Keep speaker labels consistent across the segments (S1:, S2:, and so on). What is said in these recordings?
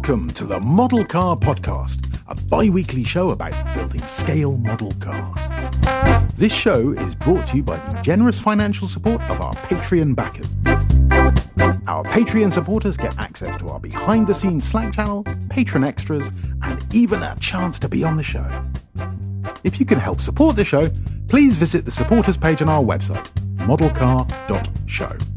S1: Welcome to the Model Car Podcast, a bi weekly show about building scale model cars. This show is brought to you by the generous financial support of our Patreon backers. Our Patreon supporters get access to our behind the scenes Slack channel, patron extras, and even a chance to be on the show. If you can help support the show, please visit the supporters page on our website, modelcar.show.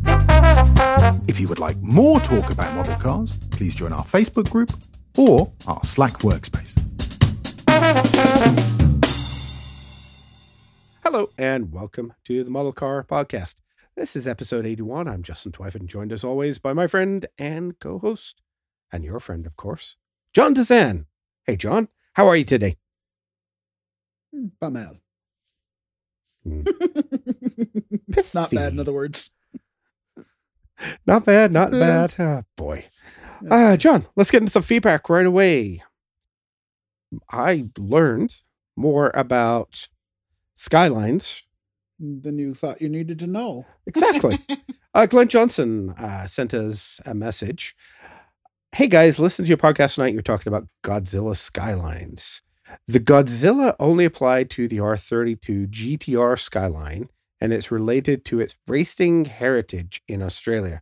S1: If you would like more talk about model cars, please join our Facebook group or our Slack workspace.
S2: Hello, and welcome to the Model Car Podcast. This is episode 81. I'm Justin Twyford, joined as always by my friend and co host, and your friend, of course, John Dezan. Hey, John, how are you today?
S3: Pas mal.
S2: Hmm.
S3: Not bad, in other words.
S2: Not bad, not bad. Oh, boy. Uh, John, let's get into some feedback right away. I learned more about skylines.
S3: Than you thought you needed to know.
S2: Exactly. uh, Glenn Johnson uh, sent us a message. Hey guys, listen to your podcast tonight. You're talking about Godzilla skylines. The Godzilla only applied to the R32 GTR skyline, and it's related to its racing heritage in Australia.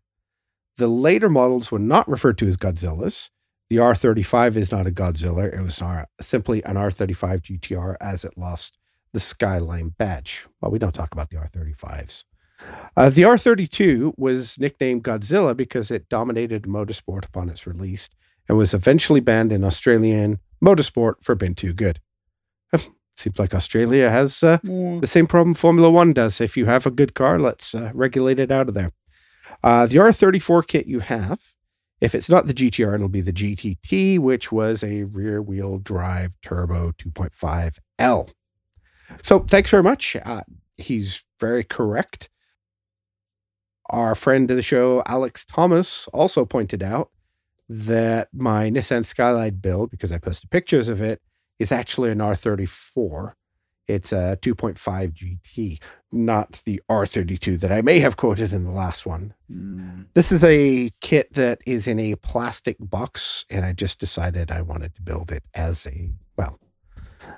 S2: The later models were not referred to as Godzillas. The R35 is not a Godzilla. It was simply an R35 GTR as it lost the Skyline badge. Well, we don't talk about the R35s. Uh, the R32 was nicknamed Godzilla because it dominated motorsport upon its release and was eventually banned in Australian motorsport for being too good. Seems like Australia has uh, the same problem Formula One does. If you have a good car, let's uh, regulate it out of there. Uh, the R34 kit you have, if it's not the GTR, it'll be the GTT, which was a rear wheel drive turbo 2.5L. So thanks very much. Uh, he's very correct. Our friend of the show, Alex Thomas, also pointed out that my Nissan Skyline build, because I posted pictures of it, is actually an R34. It's a 2.5 GT, not the R32 that I may have quoted in the last one.
S3: mm.
S2: This is a kit that is in a plastic box, and I just decided I wanted to build it as a, well,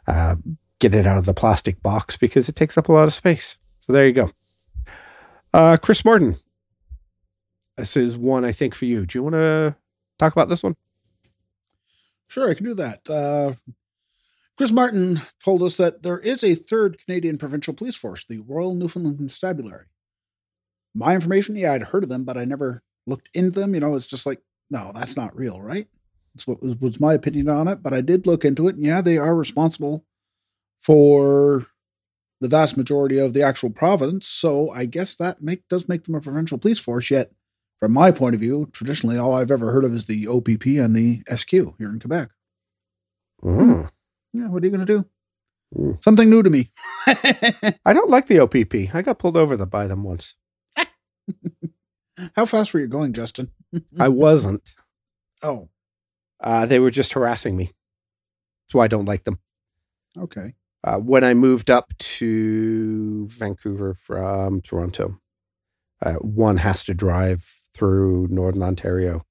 S2: uh, get it out of the plastic box because it takes up a lot of space. So there you go. Uh, Chris Martin. This is one I think for you. Do you want to talk about this one?
S3: Sure, I can do that. Uh, Chris Martin told us that there is a third Canadian provincial police force, the Royal Newfoundland Constabulary. My information, yeah, I'd heard of them, but I never looked into them. You know, it's just like, no, that's not real, right? That's what was, was my opinion on it. But I did look into it, and yeah, they are responsible for the vast majority of the actual province. So I guess that make does make them a provincial police force. Yet, from my point of view, traditionally all I've ever heard of is the OPP and the SQ here in Quebec.
S2: Mm.
S3: Yeah, what are you going to do?
S2: Mm.
S3: Something new to me.
S2: I don't like the OPP. I got pulled over by them once.
S3: How fast were you going, Justin?
S2: I wasn't.
S3: Oh,
S2: Uh, they were just harassing me. That's why I don't like them.
S3: okay.
S2: uh, when I moved up to Vancouver from Toronto, uh, one has to drive through Northern Ontario,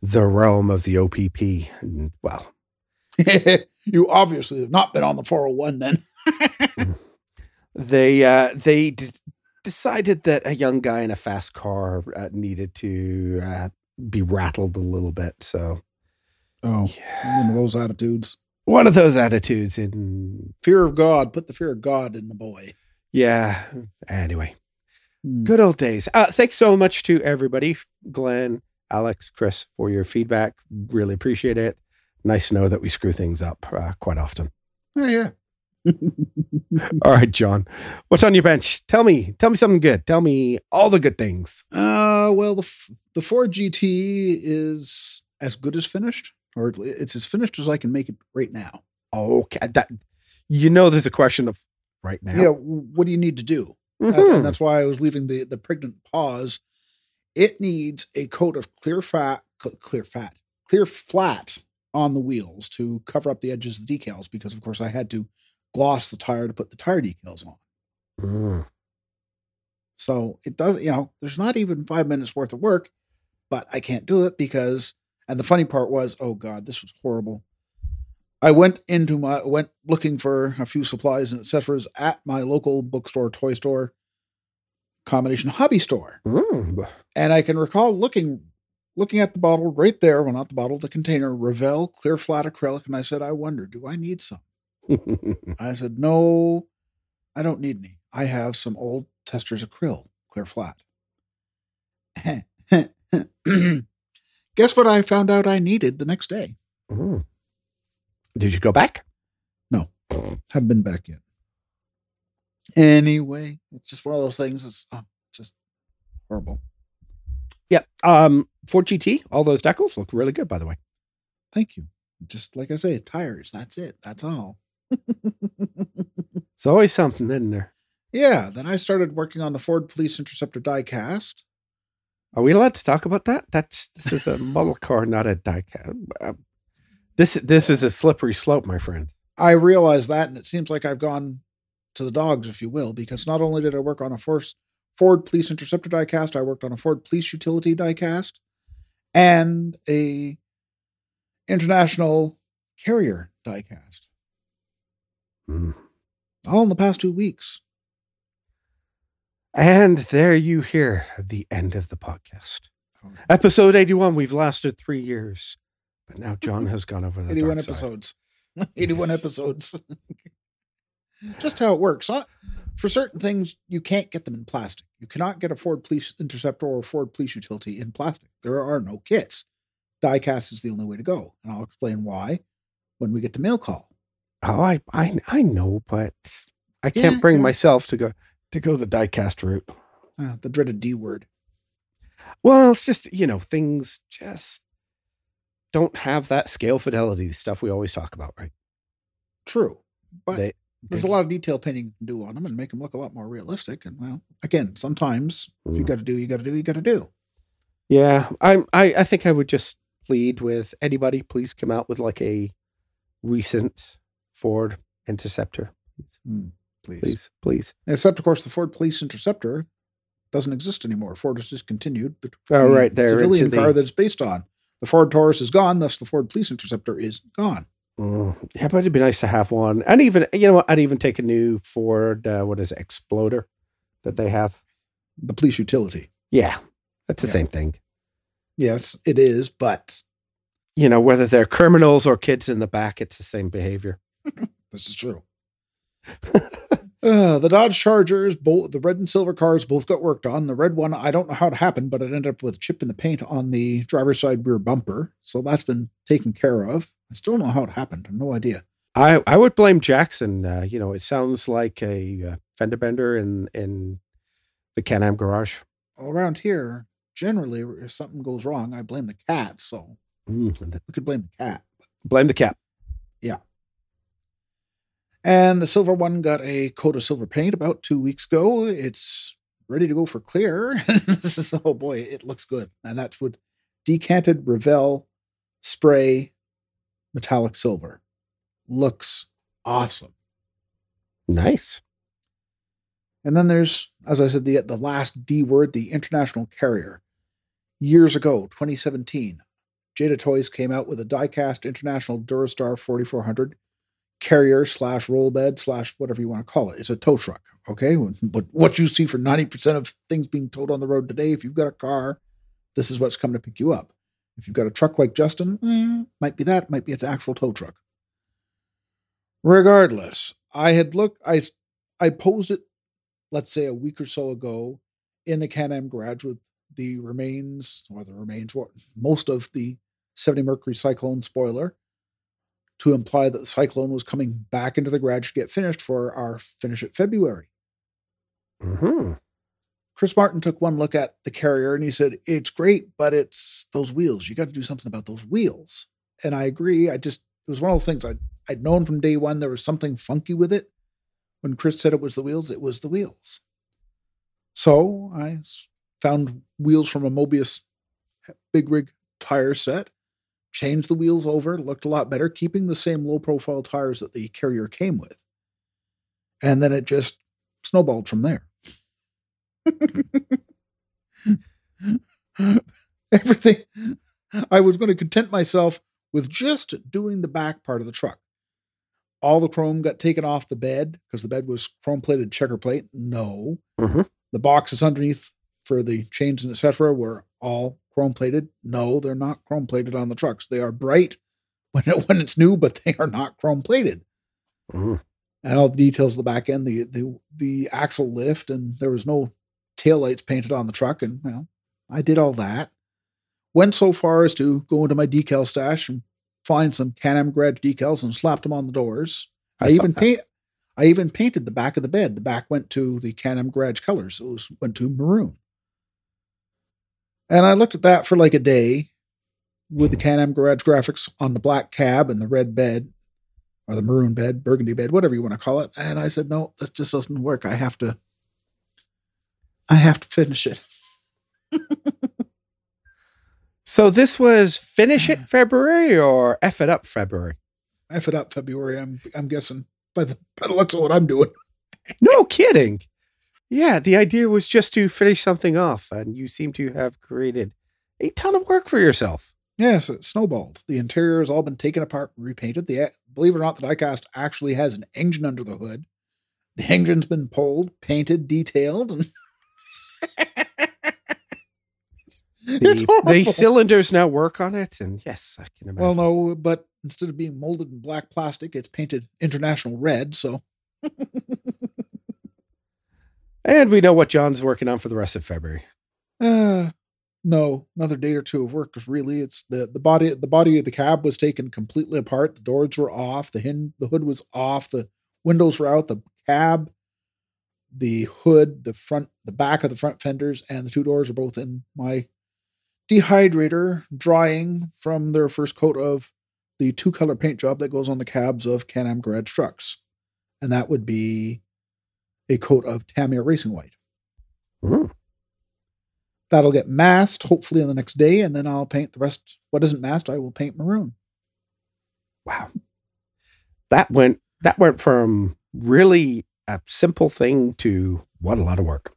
S2: the realm of the OPP. And, well,
S3: you obviously have not been on the 401 then.
S2: they uh, they d- decided that a young guy in a fast car uh, needed to uh, be rattled a little bit. So,
S3: Oh, one of those attitudes.
S2: one of those attitudes. In
S3: Fear of God. Put the fear of God in the boy.
S2: yeah. Anyway,
S3: Hmm.
S2: Good old days. Uh, thanks so much to everybody, Glenn, Alex, Chris, for your feedback. Really appreciate it. Nice to know that we screw things up uh, quite often.
S3: Yeah, yeah.
S2: All right, John, what's on your bench? Tell me, tell me something good. Tell me all the good things.
S3: Uh, well, the the Ford GT is as good as finished, or it's as finished as I can make it right now.
S2: Okay, that you know, there's a question of right now.
S3: Yeah. What do you need to do? That-
S2: Mhm.
S3: and that's why I was leaving the the pregnant pause. It needs a coat of clear fat, cl- clear fat, clear flat on the wheels to cover up the edges of the decals because, of course, I had to gloss the tire to put the tire decals on.
S2: Mm.
S3: So it does, you know, there's not even five minutes worth of work, but I can't do it because And the funny part was, oh God, this was horrible. I went into my went looking for a few supplies and etc. at my local bookstore, toy store, combination hobby store.
S2: Mm.
S3: And I can recall looking looking at the bottle right there, well not the bottle, the container, Revell clear flat acrylic, and I said, I wonder, do I need some? I said, No, I don't need any. I have some old Testors acryl, clear flat. Guess what I found out I needed the next day?
S2: Mm. Did you go back?
S3: No, haven't been back yet. Anyway, it's just one of those things. It's oh, just horrible.
S2: Yeah. Um, Ford GT, all those decals look really good, by the way.
S3: Thank you. Just like I say, tires. That's it. That's all.
S2: It's always something, isn't there?
S3: yeah. Then I started working on the Ford Police Interceptor diecast.
S2: Are we allowed to talk about that? That's this is a model car, not a diecast. This this is a slippery slope, my friend.
S3: I realize that, and it seems like I've gone to the dogs, if you will, because not only did I work on a Force, Ford Police Interceptor diecast, I worked on a Ford Police Utility diecast and a International Carrier diecast,
S2: Mm.
S3: all in the past two weeks.
S2: And there you hear the end of the podcast.
S3: Oh.
S2: Episode 81. We've lasted three years. But now John has gone over the
S3: 81
S2: dark side.
S3: episodes. 81 episodes. Just how it works. Huh? For certain things, you can't get them in plastic. You cannot get a Ford Police Interceptor or a Ford Police Utility in plastic. There are no kits. Diecast is the only way to go. And I'll explain why when we get to mail call.
S2: Oh, I, I I know, but I can't
S3: Yeah,
S2: bring
S3: yeah.
S2: myself to go to go the diecast route.
S3: Uh, the dreaded D word.
S2: Well, it's just you know things just don't have that scale fidelity the stuff we always talk about, right?
S3: True. But
S2: They-
S3: there's a lot of detail painting you can do on them and make them look a lot more realistic. And well, again, sometimes if you
S2: Mm.
S3: got to do, you got to do, you got to do.
S2: Yeah, I'm. I I think I would just plead with anybody. Please come out with like a recent Ford Interceptor, please,
S3: Hmm, please.
S2: please, please.
S3: Except, of course, the Ford Police Interceptor doesn't exist anymore. Ford has discontinued the,
S2: Oh,
S3: the
S2: right there
S3: civilian car
S2: the-
S3: that it's based on. The Ford Taurus is gone, thus the Ford Police Interceptor is gone.
S2: Mm, yeah, but it'd be nice to have one, and even you know? I'd even take a new Ford. Uh, what is it, Exploder that they have?
S3: The police utility.
S2: Yeah, that's the
S3: Yeah.
S2: same thing.
S3: Yes, it is, but
S2: You know, whether they're criminals or kids in the back, it's the same behavior.
S3: this is true. Uh, the Dodge Chargers, both the red and silver cars, both got worked on. The red one, I don't know how it happened, but it ended up with a chip in the paint on the driver's side rear bumper, so that's been taken care of. I still don't know how it happened. I have no idea.
S2: I I would blame Jackson. Uh, you know, it sounds like a uh, fender bender in in the Can-Am garage.
S3: All around here, generally, if something goes wrong, I blame the cat. So
S2: Mm,
S3: we could blame the cat.
S2: blame the cap.
S3: And the silver one got a coat of silver paint about two weeks ago. It's ready to go for clear. this is oh boy, it looks good. And that's with decanted Revell spray metallic silver. Looks awesome.
S2: Nice.
S3: And then there's, as I said, the the last D word, the international carrier. Years ago, 2017, Jada Toys came out with a diecast international Durastar 4400 carrier slash roll bed slash whatever you want to call it. It's a tow truck. Okay. But what you see for 90% of things being towed on the road today, if you've got a car, this is what's coming to pick you up. If you've got a truck like Justin, eh, might be that, might be an actual tow truck. Regardless, I had looked, I, I posed it, let's say a week or so ago in the Can-Am garage with the remains, or the remains, most of the 70 Mercury Cyclone spoiler to imply that the Cyclone was coming back into the garage to get finished for our finish at February.
S2: hmm
S3: Chris Martin took one look at the carrier and he said, It's great, but it's those wheels. You got to do something about those wheels. And I agree. I just, it was one of those things I'd, I'd known from day one there was something funky with it. When Chris said it was the wheels, it was the wheels. So I found wheels from a Moebius big rig tire set, changed the wheels over, looked a lot better, keeping the same low profile tires that the carrier came with. And then it just snowballed from there. everything I was going to content myself with just doing the back part of the truck. All the chrome got taken off the bed because the bed was chrome plated checker plate. No.
S2: Mhm.
S3: The boxes underneath for the chains and etc. were all chrome plated. No, they're not chrome plated on the trucks. They are bright when it, when it's new, but they are not chrome plated.
S2: Mhm.
S3: And all the details of the back end, the the the axle lift, and there was no taillights painted on the truck. And well, I did all that. Went so far as to go into my decal stash and find some Can-Am garage decals and slapped them on the doors. I,
S2: saw
S3: even paint. I even painted the back of the bed. The back went to the Can-Am garage colors. It was went to maroon. And I looked at that for like a day with the Can-Am garage graphics on the black cab and the red bed or the maroon bed, burgundy bed, whatever you want to call it. And I said, no, this just doesn't work. I have to, I have to finish it.
S2: So this was finish it February or F it up February?
S3: F it up February. I'm, I'm guessing by the, by the looks of what I'm doing.
S2: No kidding. Yeah, the idea was just to finish something off, and you seem to have created a ton of work for yourself.
S3: Yes, it snowballed. The interior has all been taken apart, and repainted. The believe it or not, the diecast actually has an engine under the hood. The engine's been pulled, painted, detailed, and it's, it's
S2: The,
S3: horrible.
S2: the cylinders now work on it, and yes, I can imagine.
S3: well, no, but instead of being molded in black plastic, it's painted international red. So
S2: and we know what John's working on for the rest of February.
S3: Uh no, another day or two of work. Really, it's the the body the body of the cab was taken completely apart. The doors were off. The hin the hood was off. The windows were out. The cab, the hood, the front, the back of the front fenders, and the two doors are both in my dehydrator, drying from their first coat of the two color paint job that goes on the cabs of Can-Am garage trucks, and that would be a coat of Tamiya Racing White.
S2: Mm.
S3: That'll get masked hopefully on the next day, and then I'll paint the rest. What isn't masked, I will paint maroon.
S2: Wow, that went that went from really a simple thing to what a lot of work.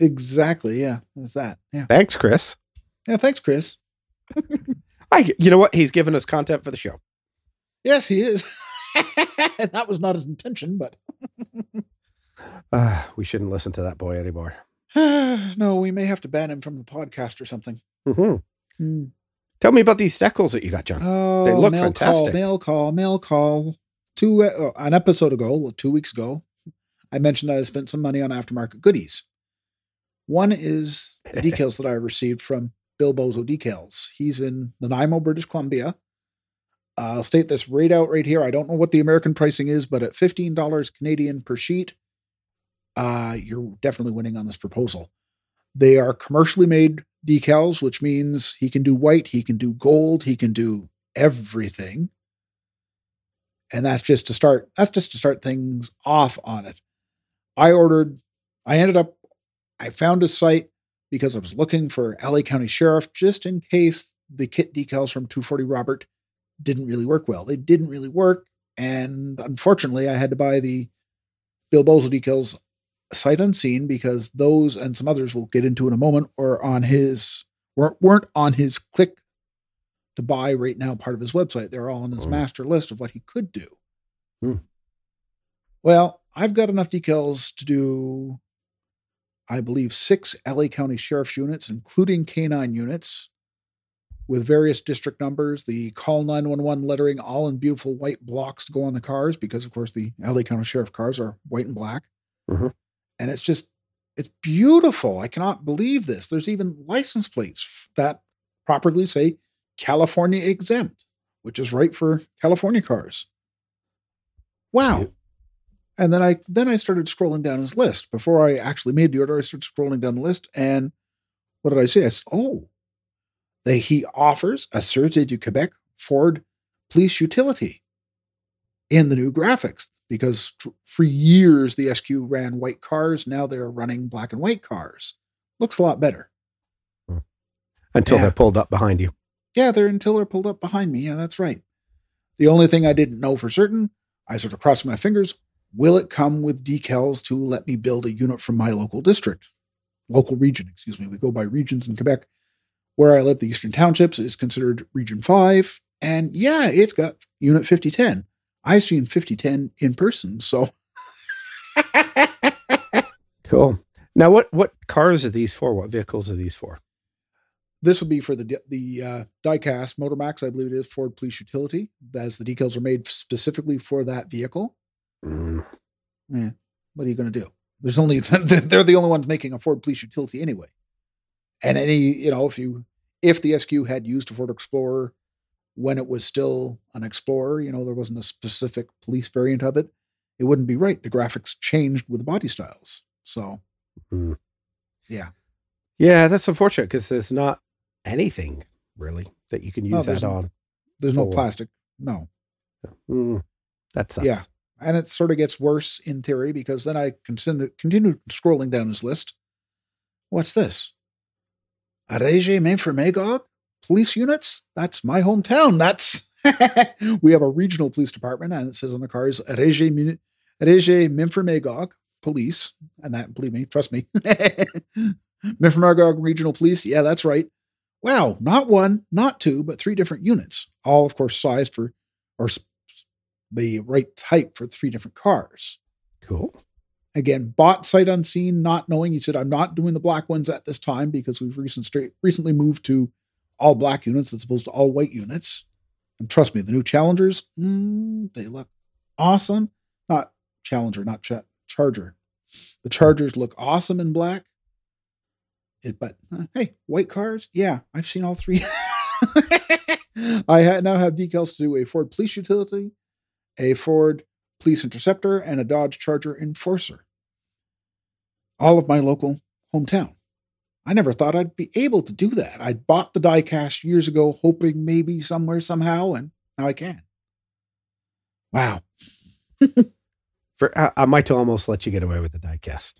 S3: Exactly. Yeah. Is that? Yeah.
S2: Thanks, Chris.
S3: Yeah. Thanks, Chris.
S2: I, you know what? He's given us content for the show.
S3: Yes, he is. that was not his intention, but
S2: Uh, we shouldn't listen to that boy anymore.
S3: no, we may have to ban him from the podcast or something.
S2: hmm
S3: Hmm.
S2: Tell me about these decals that you got, John.
S3: Oh,
S2: They look
S3: mail
S2: fantastic.
S3: Call, mail call, mail call. Two uh, an episode ago, well, two weeks ago, I mentioned that I spent some money on aftermarket goodies. One is the decals that I received from Bill Bozo Decals. He's in Nanaimo, British Columbia. I'll state this right out right here. I don't know what the American pricing is, but at fifteen dollars Canadian per sheet, uh, you're definitely winning on this proposal. They are commercially made decals, which means he can do white, he can do gold, he can do everything. And that's just to start, that's just to start things off on it. I ordered, I ended up, I found a site because I was looking for LA County Sheriff just in case the kit decals from 240 Robert didn't really work well. They didn't really work. And unfortunately, I had to buy the Bill Bozo decals sight unseen because those and some others we'll get into in a moment or on his weren't weren't on his click to buy right now part of his website. They're all on his
S2: Mm.
S3: master list of what he could do.
S2: Hmm.
S3: Well, I've got enough decals to do, I believe, six LA County Sheriff's units, including canine units, with various district numbers, the call 911 lettering, all in beautiful white blocks to go on the cars, because of course the LA County Sheriff cars are white and black.
S2: Mhm.
S3: And it's just, it's beautiful. I cannot believe this. There's even license plates that properly say California exempt, which is right for California cars. Wow.
S2: Yeah.
S3: And then I then I started scrolling down his list. Before I actually made the order, I started scrolling down the list. And what did I see? I said, oh, that he offers a Sûreté du Quebec Ford police utility in the new graphics because for years the SQ ran white cars. Now they're running black and white cars. Looks a lot better. Hmm.
S2: Until
S3: Yeah.
S2: they're pulled up behind you.
S3: Yeah, they're until they're pulled up behind me. Yeah, that's right. The only thing I didn't know for certain, I sort of crossed my fingers. Will it come with decals to let me build a unit from my local district, local region? Excuse me. We go by regions in Quebec. Where I live, the Eastern Townships is considered Region 5. And yeah, it's got Unit 5010. I've seen 5010 in person. So
S2: Cool. Now, what what cars are these for? What vehicles are these for?
S3: this would be for the the uh, diecast Motormax, I believe it is Ford Police Utility, as the decals are made specifically for that vehicle.
S2: Mm,
S3: Eh, what are you going to do? There's only they're the only ones making a Ford Police Utility anyway. And any you know if you if the SQ had used a Ford Explorer when it was still an Explorer, you know there wasn't a specific police variant of it, it wouldn't be right. The graphics changed with the body styles, so
S2: mm.
S3: Yeah.
S2: Yeah, that's unfortunate because there's not anything really that you can use
S3: No,
S2: that on.
S3: there's no plastic. No,
S2: Mm, that sucks.
S3: Yeah. and it sort of gets worse in theory because then I continue continue scrolling down his list. What's this? Arege for Magog police units. That's my hometown. That's we have a regional police department, and it says on the cars Arege Muni- Arege Memphrémagog police, and that believe me, trust me, Memphrémagog Regional Police. Yeah, that's right. Wow, not one, not two, but three different units, all of course sized for or the right type for three different cars.
S2: Cool.
S3: Again, bought sight unseen, not knowing. He said, I'm not doing the black ones at this time because we've recent straight, recently moved to all black units as opposed to all white units. And trust me, the new Challengers, mm, they look awesome. Not Challenger, not Cha- Charger. The Chargers look awesome in black. It, but uh, hey, white cars, yeah, I've seen all three. I ha- now have decals to do a Ford Police Utility, a Ford Police Interceptor, and a Dodge Charger Enforcer. All of my local hometown. I never thought I'd be able to do that. I bought the diecast years ago, hoping maybe somewhere, somehow, and now I can. Wow.
S2: For I, I might almost let you get away with the diecast.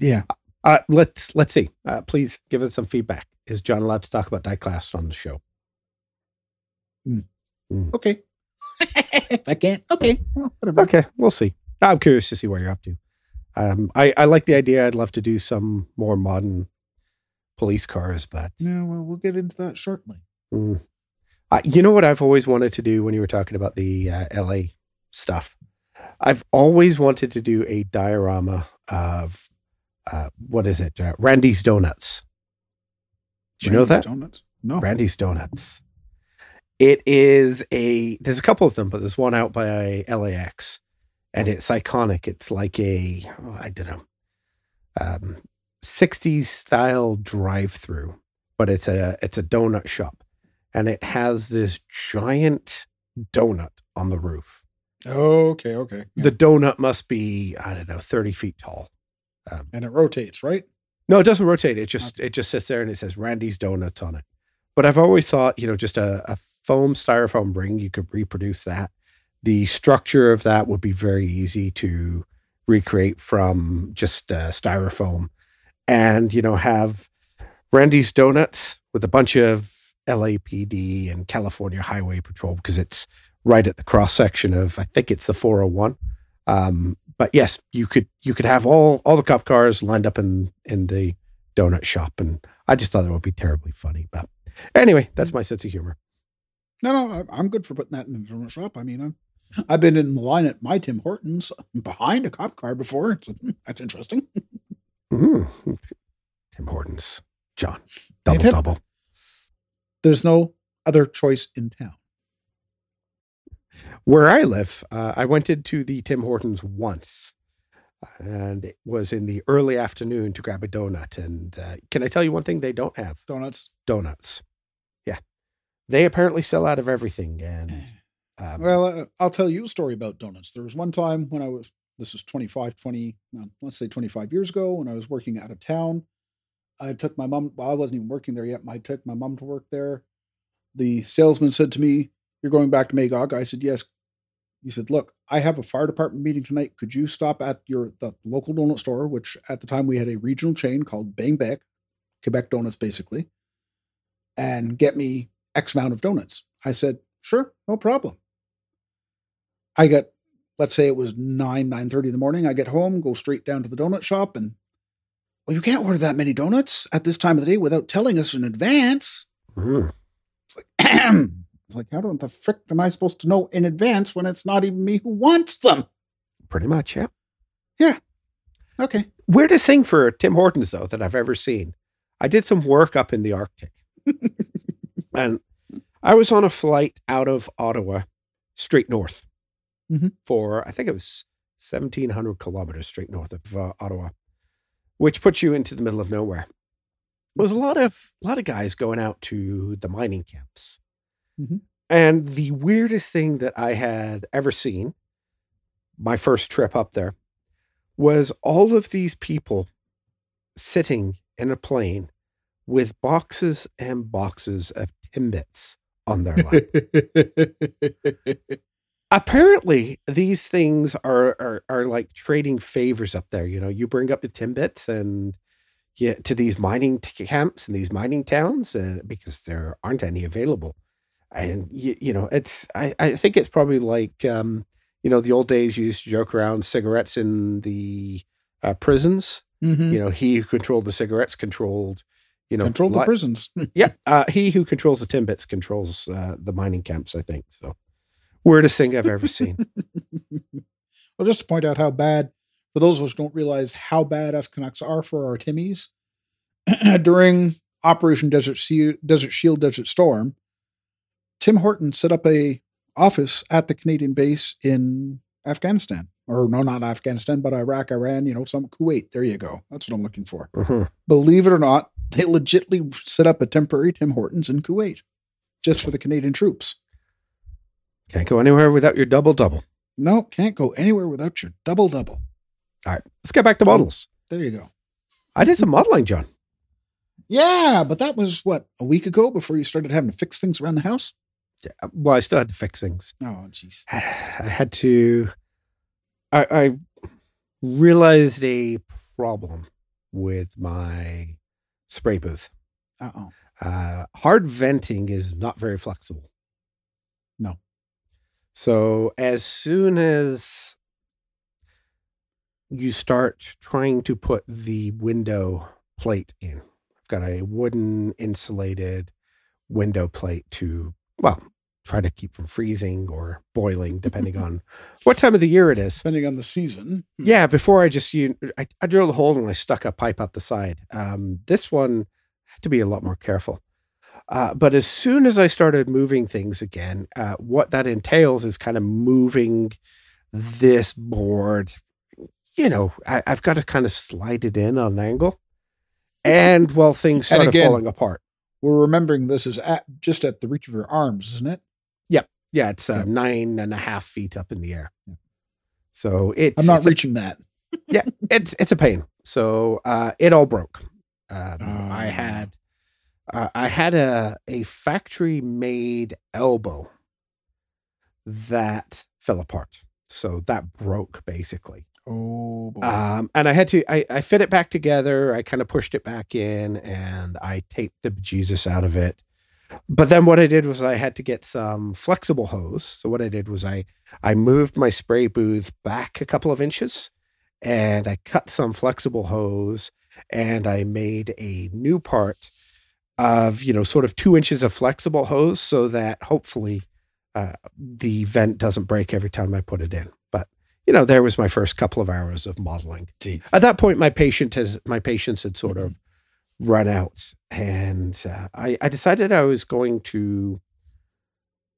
S3: Yeah.
S2: Uh, let's let's see. Uh, please give us some feedback. Is John allowed to talk about diecast on the show?
S3: Okay. if I can't, okay. Well, whatever.
S2: Okay, we'll see. I'm curious to see where you're up to. Um, I I like the idea. I'd love to do some more modern police cars, but
S3: Yeah, well, we'll get into that shortly.
S2: Mm. Uh, you know what I've always wanted to do when you were talking about the uh, LA stuff? I've always wanted to do a diorama of uh, what is it? Uh, Randy's Donuts. Do you know that?
S3: Donuts? No.
S2: Randy's Donuts. It is a, there's a couple of them, but there's one out by LAX and it's iconic. It's like a, oh, I don't know, um, 60s style drive through, but it's a, it's a donut shop and it has this giant donut on the roof.
S3: Okay, okay. Yeah.
S2: The donut must be, I don't know, 30 feet tall.
S3: and it rotates, right?
S2: No, it doesn't rotate. It just it just sits there and it says Randy's Donuts on it. But I've always thought, you know, just a, a foam styrofoam ring, you could reproduce that. The structure of that would be very easy to recreate from just uh, styrofoam, and you know, have Randy's Donuts with a bunch of LAPD and California Highway Patrol because it's right at the cross section of I think it's the 401. Um, but yes, you could you could have all all the cop cars lined up in in the donut shop, and I just thought it would be terribly funny. But anyway, that's my sense of humor.
S3: No, no, I'm good for putting that in the donut shop. I mean, I'm, I've been in the line at my Tim Hortons behind a cop car before. So that's interesting.
S2: Mm. Tim Hortons, John, double double.
S3: There's no other choice in town.
S2: Where I live, uh, I went into the Tim Hortons once, and it was in the early afternoon to grab a donut. And uh, can I tell you one thing they don't have?
S3: Donuts.
S2: Donuts. Yeah, they apparently sell out of everything. And um,
S3: Well, uh, I'll tell you a story about donuts. There was one time when I was, this was 25, 20, well, let's say 25 years ago, when I was working out of town. I took my mom, well, I wasn't even working there yet. I took my mom to work there. The salesman said to me, You're going back to Magog? I said, Yes. He said, Look, I have a fire department meeting tonight. Could you stop at your the local donut store, which at the time we had a regional chain called Bang Beck, Quebec Donuts, basically, and get me X amount of donuts? I said, Sure, no problem. I got, let's say it was nine, nine thirty in the morning. I get home, go straight down to the donut shop, and well, you can't order that many donuts at this time of the day without telling us in advance.
S2: Mhm.
S3: It's like, it's like, how the frick am I supposed to know in advance when it's not even me who wants them?
S2: Pretty much, yeah. yeah.
S3: Okay.
S2: Weirdest thing for Tim Hortons, though, that I've ever seen. I did some work up in the Arctic. and I was on a flight out of Ottawa straight north
S3: Mhm.
S2: for, I think it was 1,700 kilometers straight north of uh, Ottawa, which puts you into the middle of nowhere. There was a lot of, a lot of guys going out to the mining camps.
S3: Mhm.
S2: And the weirdest thing that I had ever seen, my first trip up there, was all of these people sitting in a plane with boxes and boxes of Timbits on their lap. Apparently, these things are, are are like trading favors up there. You know, you bring up the Timbits and yeah, to these mining t- camps and these mining towns, and because there aren't any available, and you, you know, it's I, I think it's probably like um, you know the old days you used to joke around cigarettes in the uh, prisons.
S3: Mhm.
S2: You know, he who controlled the cigarettes controlled, you know,
S3: Control the prisons.
S2: yeah, uh, he who controls the Timbits controls uh, the mining camps. I think so. Weirdest thing I've ever seen.
S3: well, just to point out how bad, for those of us who don't realize how bad us Canucks are for our Timmies, during Operation Desert, sea, Desert Shield, Desert Storm, Tim Horton set up a office at the Canadian base in Afghanistan. Or no, not Afghanistan, but Iraq, Iran, you know, some Kuwait. There you go. That's what I'm looking for.
S2: Mhm.
S3: Believe it or not, they legitly set up a temporary Tim Hortons in Kuwait just for the Canadian troops.
S2: Can't go anywhere without your double double.
S3: No, can't go anywhere without your double double.
S2: All right, let's get back to models.
S3: There you go.
S2: I did some modeling, John.
S3: Yeah, but that was what a week ago before you started having to fix things around the house.
S2: Yeah, Well, I still had to fix things.
S3: Oh, jeez.
S2: I had to. I, I realized a problem with my spray booth.
S3: Uh oh.
S2: Uh, hard venting is not very flexible.
S3: No.
S2: So as soon as you start trying to put the window plate in, I've got a wooden insulated window plate to, well, try to keep from freezing or boiling, depending on what time of the year it is.
S3: Depending on the season. Hmm.
S2: Yeah, before I just you, I, I drilled a hole and I stuck a pipe up the side. Um, this one had to be a lot more careful. Uh, but as soon as I started moving things again, uh, what that entails is kind of moving this board. You know, I, I've got to kind of slide it in on an angle, and well, things started
S3: again-
S2: falling apart.
S3: We're remembering this is at just at the reach of your arms, isn't it? Yep.
S2: Yeah, it's uh,
S3: Yeah.
S2: nine and a half feet up in the air. So it's
S3: I'm not
S2: it's a-
S3: reaching that.
S2: Yeah, it's it's a pain. So uh, it all broke. Um, I
S3: Ah.
S2: had uh, I had a a factory made elbow that fell apart. So that broke basically.
S3: Oh boy.
S2: Um, and I had to I, I fit it back together. I kind of pushed it back in and I taped the Jesus out of it. But then what I did was I had to get some flexible hose. So what I did was I I moved my spray booth back a couple of inches and I cut some flexible hose and I made a new part of, you know, sort of two inches of flexible hose so that hopefully uh, the vent doesn't break every time I put it in. But you know, there was my first couple of hours of modeling.
S3: Jeez.
S2: At that point, my patient has my patience had sort of run out, and uh, I, I decided I was going to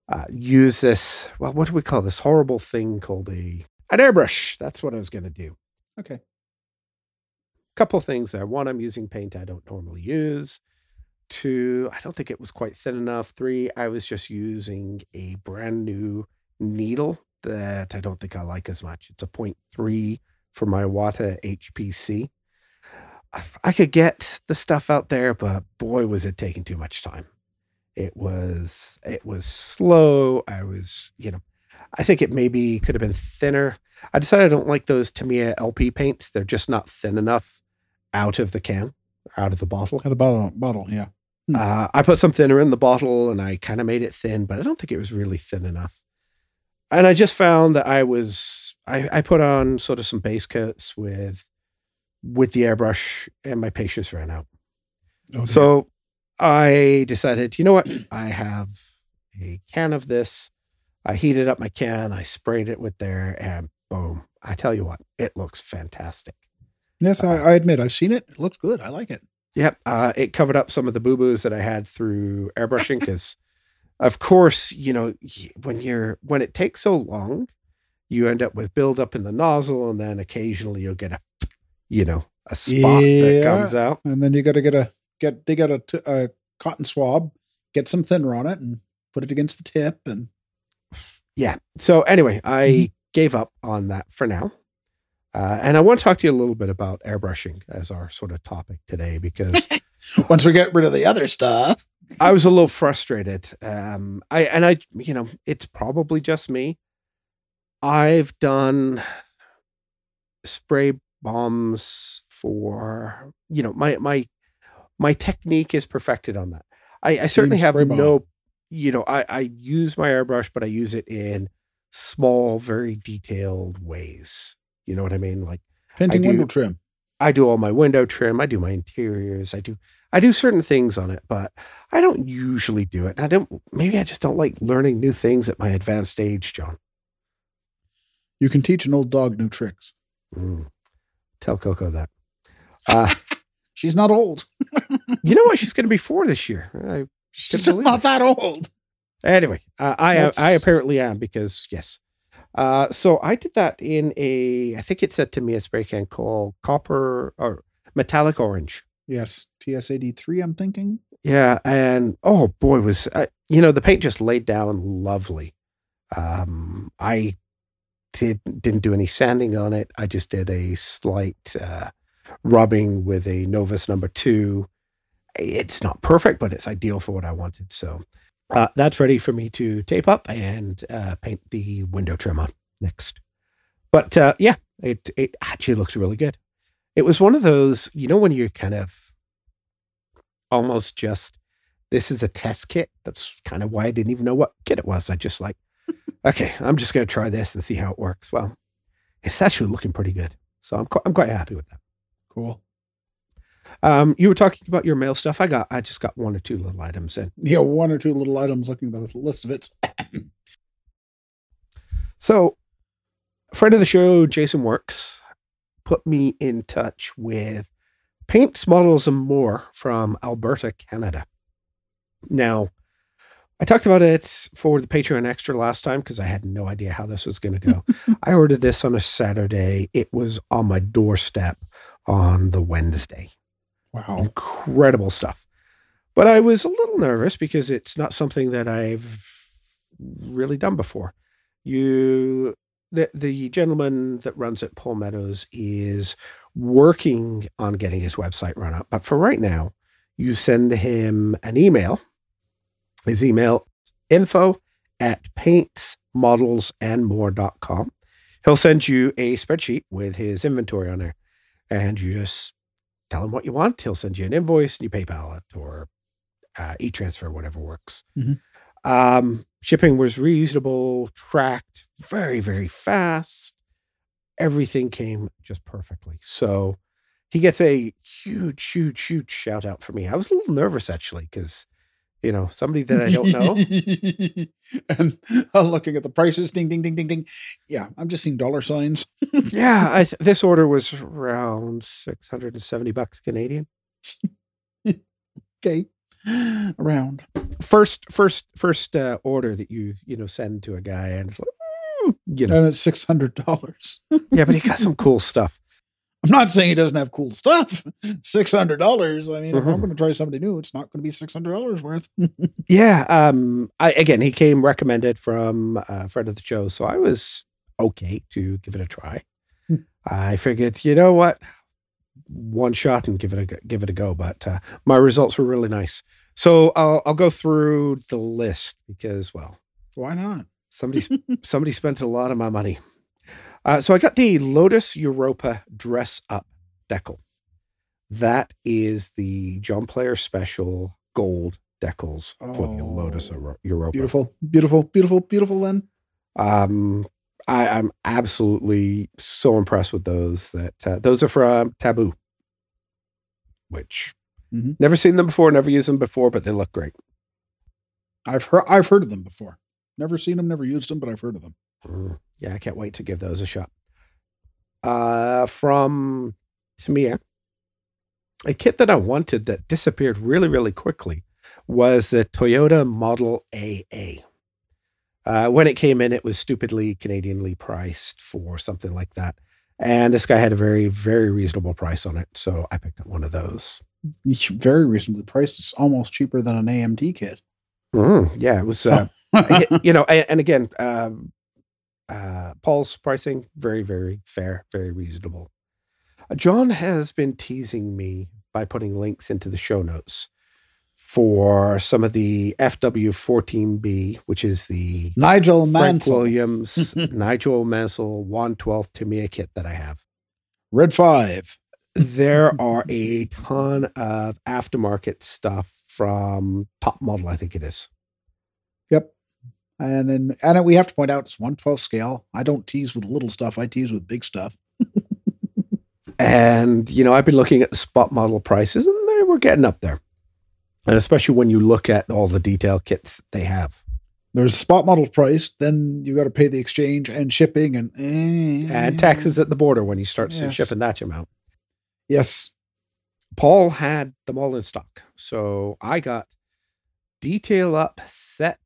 S2: uh, use this. Well, what do we call this horrible thing called a an airbrush? That's what I was going to do.
S3: Okay.
S2: Couple things there. One, I'm using paint I don't normally use. Two, I don't think it was quite thin enough. Three, I was just using a brand new needle that I don't think I like as much. It's a 0.3 for my Iwata HPC. I- could get the stuff out there, but boy, was it taking too much time. It was it was slow. I was, you know, I think it maybe could have been thinner. I decided I don't like those Tamiya LP paints. They're just not thin enough out of the can, out of the bottle.
S3: Out of the bottle, bottle, yeah. Hmm.
S2: Uh, I put some thinner in the bottle and I kind of made it thin, but I don't think it was really thin enough. And I just found that I was I, I put on sort of some base coats with with the airbrush and my patience ran out.
S3: Oh.
S2: So I decided, you know what? I have a can of this. I heated up my can, I sprayed it with there, and boom. I tell you what, it looks fantastic.
S3: Yes, I, I admit I've seen it. It looks good. I like it.
S2: Yep. Uh, it covered up some of the boo boos that I had through airbrushing because, of course, you know, when you're, when it takes so long, you end up with buildup in the nozzle and then occasionally you'll get a, you know, a spot that comes out.
S3: And then you got to get a get they got a, t- a cotton swab, get some thinner on it, and put it against the tip. And
S2: Yeah. So anyway, I
S3: Mhm.
S2: gave up on that for now. Uh, and I want to talk to you a little bit about airbrushing as our sort of topic today because
S3: once we get rid of the other stuff,
S2: I was a little frustrated. Um, I and I, you know, it's probably just me. I've done spray bombs for, you know, my my my technique is perfected on that. I, I certainly have
S3: bomb.
S2: no, you know, I I use my airbrush, but I use it in small, very detailed ways. You know what I mean? Like.
S3: painting
S2: do-
S3: window trim.
S2: I do all my window trim. I do my interiors. I do I do certain things on it, but I don't usually do it. I don't. Maybe I just don't like learning new things at my advanced age, John.
S3: You can teach an old dog new tricks.
S2: Mm. Tell Coco that. Uh,
S3: She's not old.
S2: you know what? She's going to be four this year. I,
S3: She's not
S2: it.
S3: that old.
S2: anyway, uh, I am, I apparently am because yes. Uh, so I did that in a. I think it's a Tamiya spray can called copper or metallic orange.
S3: Yes, TS eighty three. I'm thinking.
S2: Yeah, and oh boy, was uh, you know the paint just laid down lovely. Um, I did didn't do any sanding on it. I just did a slight uh, rubbing with a Novus number two. It's not perfect, but it's ideal for what I wanted. So uh, that's ready for me to tape up and uh, paint the window trim on next. But uh, yeah, it it actually looks really good. It was one of those, you know, when you're kind of almost just this is a test kit. That's kind of why I didn't even know what kit it was. I just like, okay, I'm just going to try this and see how it works. Well, it's actually looking pretty good. So I'm qu- I'm quite happy with that.
S3: Cool.
S2: Um, you were talking about your mail stuff. I got I just got one or two little items in.
S3: Yeah, one or two little items looking at the list of it.
S2: So, friend of the show, Jason Works, put me in touch with paints, models, and more from Alberta, Canada. Now, I talked about it for the Patreon Extra last time because I had no idea how this was going to go. I ordered this on a Saturday. It was on my doorstep on the Wednesday
S3: Wow.
S2: incredible stuff. But I was a little nervous because it's not something that I've really done before. You, the the gentleman that runs it, Paul Meadows, is working on getting his website run up. But for right now, you send him an email. His email info at paintsmodelsandmore.com. He'll send you a spreadsheet with his inventory on there. And you just tell him what you want. He'll send you an invoice and you PayPal it or uh, e-transfer, whatever works.
S3: Mhm.
S2: Um, shipping was reasonable, tracked very, very fast. Everything came just perfectly. So he gets a huge, huge, huge shout out for me. I was a little nervous actually because, you know, somebody that I don't know.
S3: and I'm looking at the prices. Ding, ding, ding, ding, ding. Yeah, I'm just seeing dollar signs.
S2: yeah, I th- this order was around 670 bucks Canadian.
S3: Okay. Around.
S2: First, first, first uh, order that you, you know, send to a guy and it's like, mm, you know,
S3: And it's six hundred dollars.
S2: yeah, but he got some cool stuff.
S3: I'm not saying he doesn't have cool stuff. Six hundred dollars. I mean, if I'm
S2: Mhm.
S3: going to try somebody new, it's not going to be six hundred dollars worth.
S2: Yeah. Um. I again, he came recommended from a friend of the show, so I was okay to give it a try.
S3: Hmm.
S2: I figured, you know what, one shot and give it a go- give it a go. But uh, my results were really nice. So I'll I'll go through the list because well,
S3: Why not?
S2: somebody somebody spent a lot of my money. Uh, so I got the Lotus Europa Dress Up Decal. That is the John Player Special Gold decals for the Lotus
S3: Oh,
S2: Europa.
S3: Beautiful, beautiful, beautiful, beautiful. Then
S2: Um, I, I'm absolutely so impressed with those. That uh, those are from Tabu, which
S3: Mhm.
S2: Never seen them before, never used them before, but they look great.
S3: I've heard I've heard of them before. Never seen them, never used them, but I've heard of them.
S2: Mm, Yeah, I can't wait to give those a shot. Uh, from Tamiya, a kit that I wanted that disappeared really, really quickly was the Toyota Model AA. Uh, when it came in, it was stupidly Canadianly priced for something like that. And this guy had a very, very reasonable price on it. So I picked up one of those.
S3: Very reasonably priced. It's almost cheaper than an AMT kit.
S2: Mm, yeah, it was, uh, you know, and, and again, um, uh, Paul's pricing very, very fair, very reasonable. Uh, John has been teasing me by putting links into the show notes for some of the FW14B, which is the
S3: Nigel
S2: Frank
S3: Mansell,
S2: Williams, Nigel Mansell 112th Tamiya kit that I have.
S3: Red Five.
S2: There are a ton of aftermarket stuff from Top Model, I think it is.
S3: And then, and we have to point out it's 112 scale. I don't tease with little stuff. I tease with big stuff.
S2: And, you know, I've been looking at the spot model prices and they were getting up there. And especially when you look at all the detail kits that they have.
S3: There's spot model price. Then you got to pay the exchange and shipping and eh,
S2: And taxes at the border when you start
S3: Yes.
S2: shipping that amount.
S3: Yes.
S2: Paul had them all in stock. So I got detail up set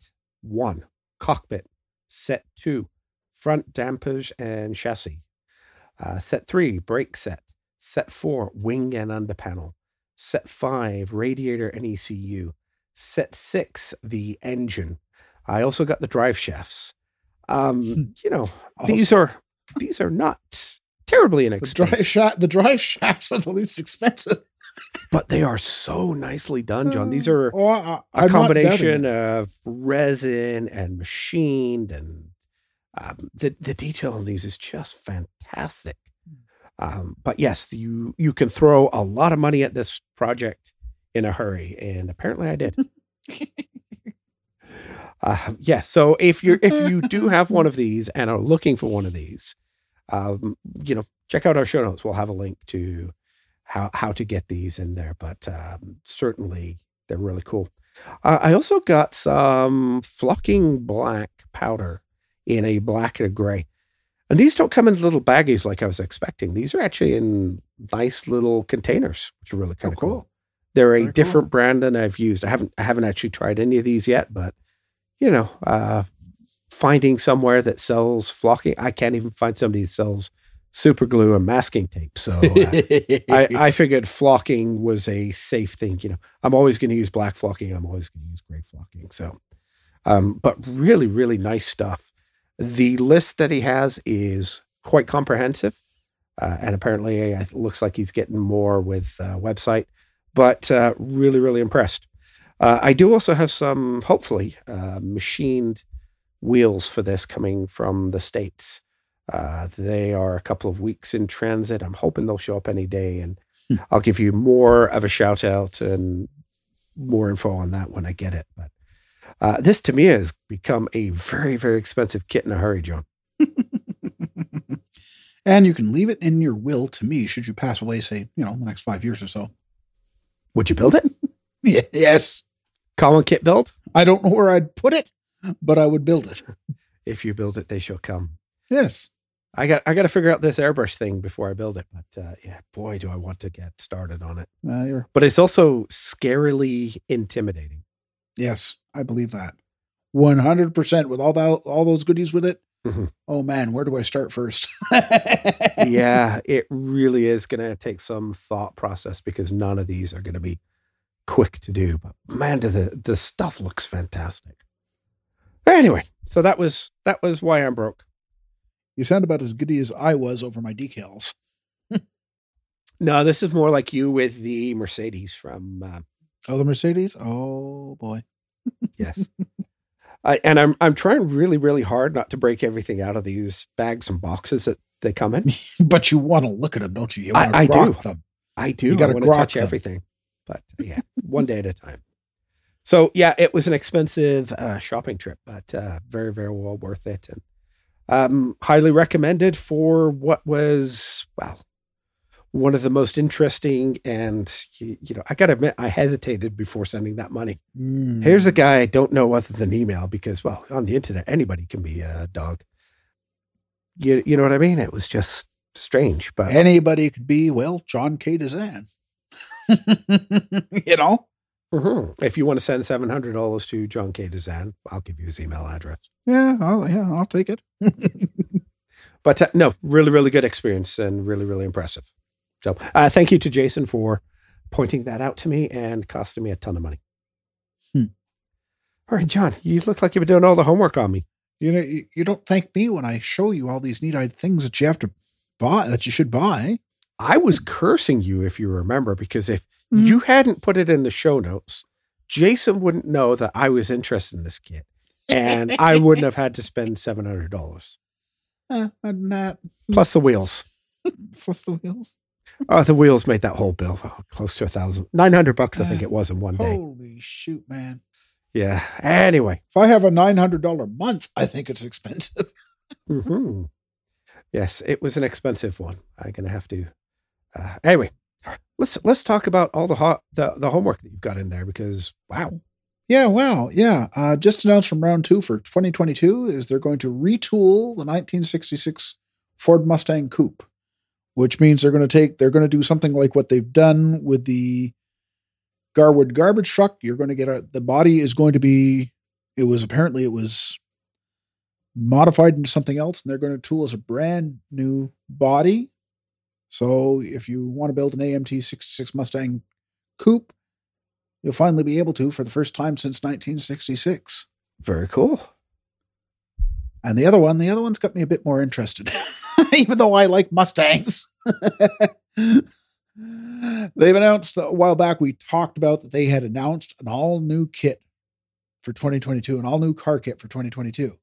S2: one, cockpit, set two, front dampers and chassis, uh, set three, brake set, set four, wing and under panel, set five, radiator and ECU, set six, the engine. I also got the drive shafts. Um, you know, these are these are not terribly
S3: The
S2: inexpensive
S3: drive shaft. The drive shafts are the least expensive.
S2: But they are so nicely done, John. These are
S3: Oh, I,
S2: a
S3: I'm not
S2: combination of resin and machined, and um, the the detail on these is just fantastic. Um, but yes, you you can throw a lot of money at this project in a hurry, and apparently I did. uh, yeah. So if you're if you do have one of these and are looking for one of these, um, you know, check out our show notes. We'll have a link to how how to get these in there. But um, certainly they're really cool. Uh, I also got some flocking black powder in a black and a gray. And these don't come in little baggies like I was expecting. These are actually in nice little containers, which are really
S3: Oh,
S2: kind of cool.
S3: cool.
S2: They're a
S3: Very cool.
S2: different brand than I've used. I haven't I haven't actually tried any of these yet, but you know, uh, finding somewhere that sells flocking, I can't even find somebody that sells super glue and masking tape. So uh, I, I figured flocking was a safe thing. You know, I'm always going to use black flocking. I'm always going to use gray flocking. So, um, but really, really nice stuff. The list that he has is quite comprehensive, uh, and apparently, it looks like he's getting more with uh, website. But uh, really, really impressed. Uh, I do also have some, hopefully, uh, machined wheels for this coming from the states. Uh, they are a couple of weeks in transit. I'm hoping they'll show up any day, and
S3: Hmm.
S2: I'll give you more of a shout out and more info on that when I get it. But uh, this to me has become a very, very expensive kit in a hurry, John.
S3: and you can leave it in your will to me should you pass away, say, you know, the next five years or so.
S2: Would you build it?
S3: Yes.
S2: Colin kit build?
S3: I don't know where I'd put it, but I would build it.
S2: If you build it, they shall come.
S3: Yes.
S2: I got I got to figure out this airbrush thing before I build it. But uh, yeah, boy, do I want to get started on it.
S3: Uh,
S2: But it's also scarily intimidating.
S3: yes, I believe that. 100% with all that, all those goodies with it.
S2: Mhm.
S3: Oh man, where do I start first?
S2: yeah, it really is going to take some thought process because none of these are going to be quick to do. But man, do the the stuff looks fantastic. Anyway, so that was that was why I'm broke.
S3: You sound about as giddy as I was over my decals.
S2: No, this is more like you with the Mercedes from uh,
S3: Oh, the Mercedes? Oh boy.
S2: yes. I, and I'm I'm trying really really hard not to break everything out of these bags and boxes that they come in.
S3: But you want to look at them, don't you? You
S2: I- I do.
S3: them.
S2: I do.
S3: You gotta
S2: want touch
S3: them.
S2: everything, but yeah, one day at a time. So yeah, it was an expensive uh, shopping trip, but uh, very very well worth it, and um, highly recommended for what was well, one of the most interesting and you, you know, I got to admit, I hesitated before sending that money.
S3: Mm.
S2: Here's a guy I don't know other than email because, well, on the internet, anybody can be a dog. You, you know what I mean? It was just strange, but
S3: anybody could be well John K. Dezan. you know?
S2: Mhm. if you want to send seven hundred dollars to John K. Dezan, I'll give you his email address.
S3: Yeah, I'll, yeah, I'll take it.
S2: But uh, no, really, really good experience and really, really impressive. So uh, thank you to Jason for pointing that out to me and costing me a ton of money.
S3: Hmm.
S2: All right, John, you look like you've been doing all the homework on me.
S3: You know, you, you don't thank me when I show you all these neat-eyed things that you have to buy, that you should buy.
S2: I was cursing you, if you remember, because if
S3: Mhm.
S2: you hadn't put it in the show notes, Jason wouldn't know that I was interested in this kit. And I wouldn't have had to spend $700
S3: Uh, and that
S2: plus the wheels.
S3: plus the wheels.
S2: Oh, the wheels made that whole bill oh, close to a thousand, 900 bucks, I think it was in one day.
S3: Holy shoot, man!
S2: Yeah. Anyway.
S3: If I have a nine hundred dollar month, I think it's expensive.
S2: hmm Yes, it was an expensive one. I'm gonna have to. Uh, anyway, let's let's talk about all the hot the, the homework that you've got in there because wow,
S3: Yeah, wow. Yeah. Uh, just announced from round two for 2022 is they're going to retool the 1966 Ford Mustang Coupe, which means they're going to take, they're going to do something like what they've done with the Garwood garbage truck. You're going to get a, the body is going to be, it was apparently it was modified into something else and they're going to tool as a brand new body. So if you want to build an AMT 66 Mustang Coupe, you'll finally be able to for the first time since 1966.
S2: very cool.
S3: And the other one, the other one's got me a bit more interested, even though I like Mustangs. They've announced a while back, we talked about that they had announced an all new kit for 2022, an all new car kit for 2022.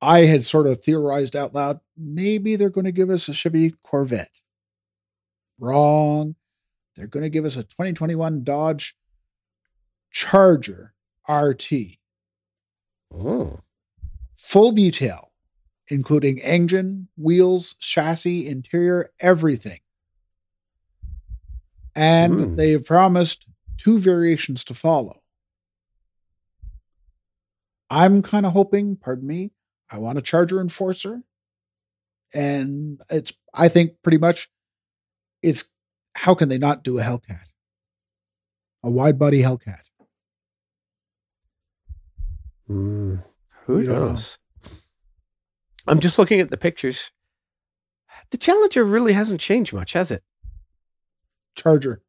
S3: I had sort of theorized out loud maybe they're going to give us a Chevy Corvette. Wrong. They're going to give us a 2021 Dodge Charger RT
S2: Oh,
S3: full detail, including engine, wheels, chassis, interior, everything. And
S2: Hmm.
S3: they've promised two variations to follow. I'm kind of hoping, pardon me, I want a Charger Enforcer. And it's, I think pretty much it's how can they not do a Hellcat? A wide body Hellcat.
S2: Mm, who
S3: You don't know.
S2: I'm just looking at the pictures. The Challenger really hasn't changed much, has it?
S3: Charger.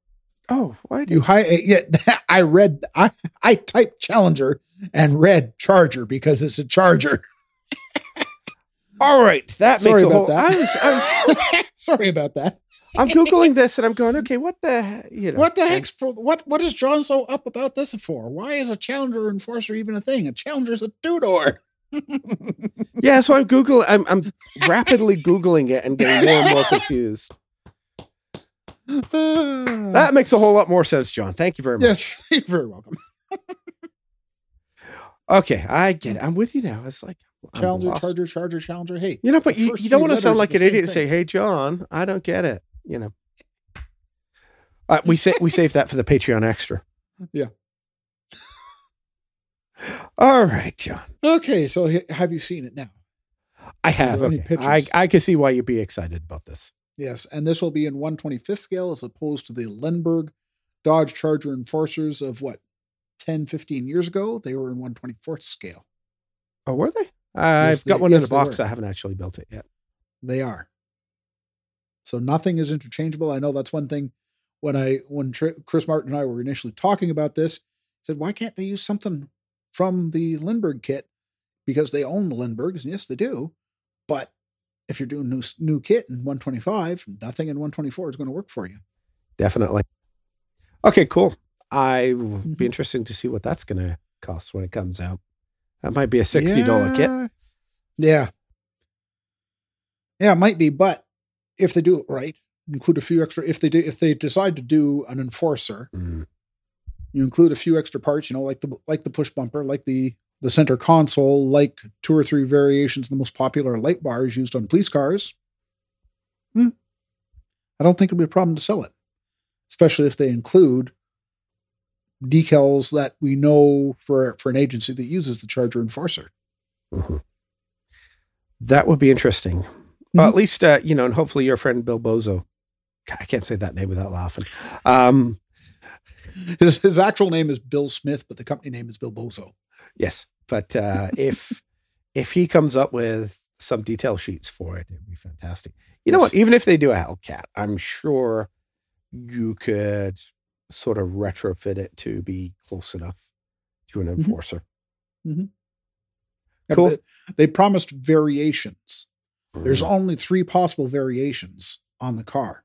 S2: Oh, why do
S3: You hi yeah, I read I I typed Challenger and read Charger because it's a Charger.
S2: All right, that
S3: Sorry
S2: makes a
S3: about
S2: whole.
S3: that.
S2: I was, I was,
S3: Sorry about that.
S2: I'm googling this and I'm going, okay, what the, you know,
S3: What the heck's for what what is John so up about this for? Why is a Challenger Enforcer even a thing? A Challenger's a two door.
S2: Yeah, so I'm googling. I'm I'm rapidly googling it and getting more and more confused. That makes a whole lot more sense, John. Thank you very much.
S3: yes, you're very welcome.
S2: Okay, I get it. I'm with you now. It's like
S3: Challenger. Charger, Charger, Challenger. Hey,
S2: You know, but you, you don't want to sound like an idiot and say, "Hey, John, I don't get it." You know. Uh, we say we save that for the Patreon extra.
S3: Yeah.
S2: All right, John.
S3: okay. So h- have you seen it now?
S2: I have. Okay. I? I can see why you'd be excited about this.
S3: Yes, and this will be in 125th scale as opposed to the Lindberg Dodge Charger Enforcers of what 10, 15 years ago. They were in 124th scale.
S2: Oh, were they? I've
S3: Yes,
S2: got
S3: they-
S2: one in
S3: yes,
S2: the
S3: they
S2: box. I haven't actually built it yet.
S3: They are. So nothing is interchangeable. I know that's one thing. When I when Tr- Chris Martin and I were initially talking about this, said, "Why can't they use something from the Lindberg kit? Because they own the Lindbergs, and yes, they do. But if you're doing new new kit in 125, nothing in 124 is going to work for you.
S2: Definitely. Okay, cool. I
S3: Mhm.
S2: be interesting to see what that's going to cost when it comes out. That might be a sixty dollar kit.
S3: Yeah. Yeah. Yeah, it might be, but if they do it right, include a few extra if they do if they decide to do an enforcer,
S2: Mm.
S3: you include a few extra parts, you know, like the like the push bumper, like the the center console, like two or three variations of the most popular light bars used on police cars. Hmm. I don't think it'll be a problem to sell it, especially if they include decals that we know for for an agency that uses the Charger Enforcer.
S2: Mhm. That would be interesting. Well, at least, uh, you know, and hopefully your friend Bill Bozo. I can't say that name without laughing. Um,
S3: His his actual name is Bill Smith, but the company name is Bill Bozo.
S2: yes, but uh, if if he comes up with some detail sheets for it, it'd be fantastic. You know what? Even if they do a Hellcat, I'm sure you could sort of retrofit it to be close enough to an
S3: Mhm.
S2: enforcer.
S3: Yeah,
S2: Cool.
S3: They, they promised variations. There's only three possible variations on the car.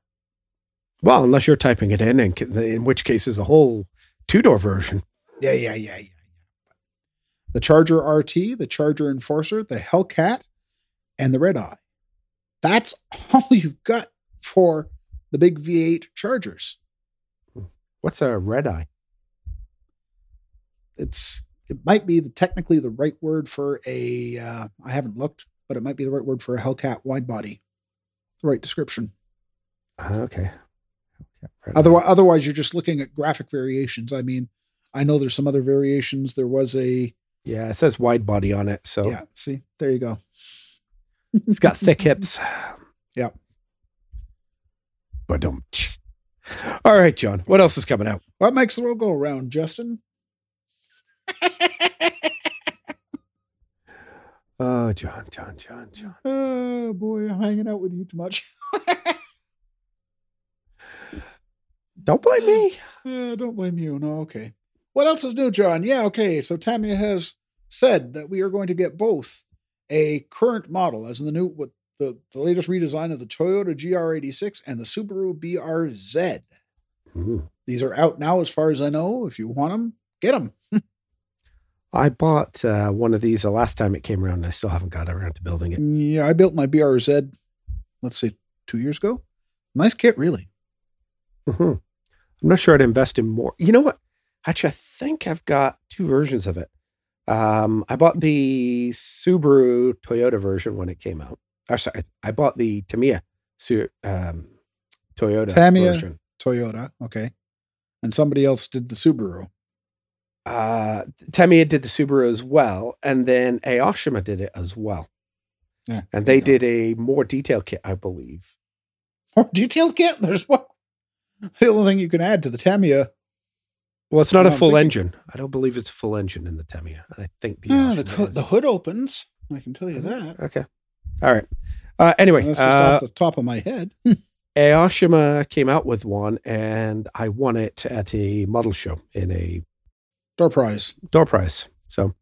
S2: well, unless you're typing it in, and in which case is a whole two door version.
S3: Yeah, yeah, yeah, yeah, yeah. The Charger RT, the Charger Enforcer, the Hellcat, and the Red Eye. That's all you've got for the big V8 Chargers.
S2: What's a red eye?
S3: It's it might be the, technically the right word for a. Uh, I haven't looked, but it might be the right word for a Hellcat wide body. The right description.
S2: Ah, okay. Eye.
S3: Otherwise, otherwise, you're just looking at graphic variations. I mean, I know there's some other variations. There was a
S2: Yeah, it says wide body on it, so
S3: yeah. See, there you go.
S2: it's got thick hips.
S3: Yeah.
S2: But don't. All right, John. What else is coming out?
S3: What makes the world go around, Justin?
S2: Oh, John, John, John, John.
S3: Oh boy, I'm hanging out with you too much.
S2: Don't blame me.
S3: Uh, don't blame you. No, okay. What else is new, John? Yeah, okay. So Tamiya has said that we are going to get both a current model, as in the new with the, the latest redesign of the Toyota GR86 and the Subaru BRZ.
S2: Ooh.
S3: These are out now, as far as I know. If you want them, get them.
S2: I bought uh, one of these the last time it came around, and I still haven't got around to building it.
S3: Yeah, I built my BRZ, let's say two years ago. Nice kit, really.
S2: Mhm. I'm not sure I'd invest in more. You know what? Actually, I think I've got two versions of it. Um, I bought the Subaru Toyota version when it came out. Or sorry, I bought the Tamiya um, Toyota
S3: Tamiya.
S2: version.
S3: Toyota, okay. And somebody else did the Subaru.
S2: Uh, Tamiya did the Subaru as well, and then Aoshima did it as well.
S3: Yeah,
S2: and they did a more detailed kit, I believe.
S3: More detailed kit? There's what? The only thing you can add to the Tamiya.
S2: Well, it's not a full engine. I don't believe it's a full engine in the Tamiya. I think the
S3: Ah, the, hood, the hood opens. I can tell you that.
S2: Okay. All right. Uh, anyway,
S3: That's just
S2: uh,
S3: off the top of my head.
S2: Aoshima came out with one, and I won it at a model show in a
S3: Door prize.
S2: door prize. So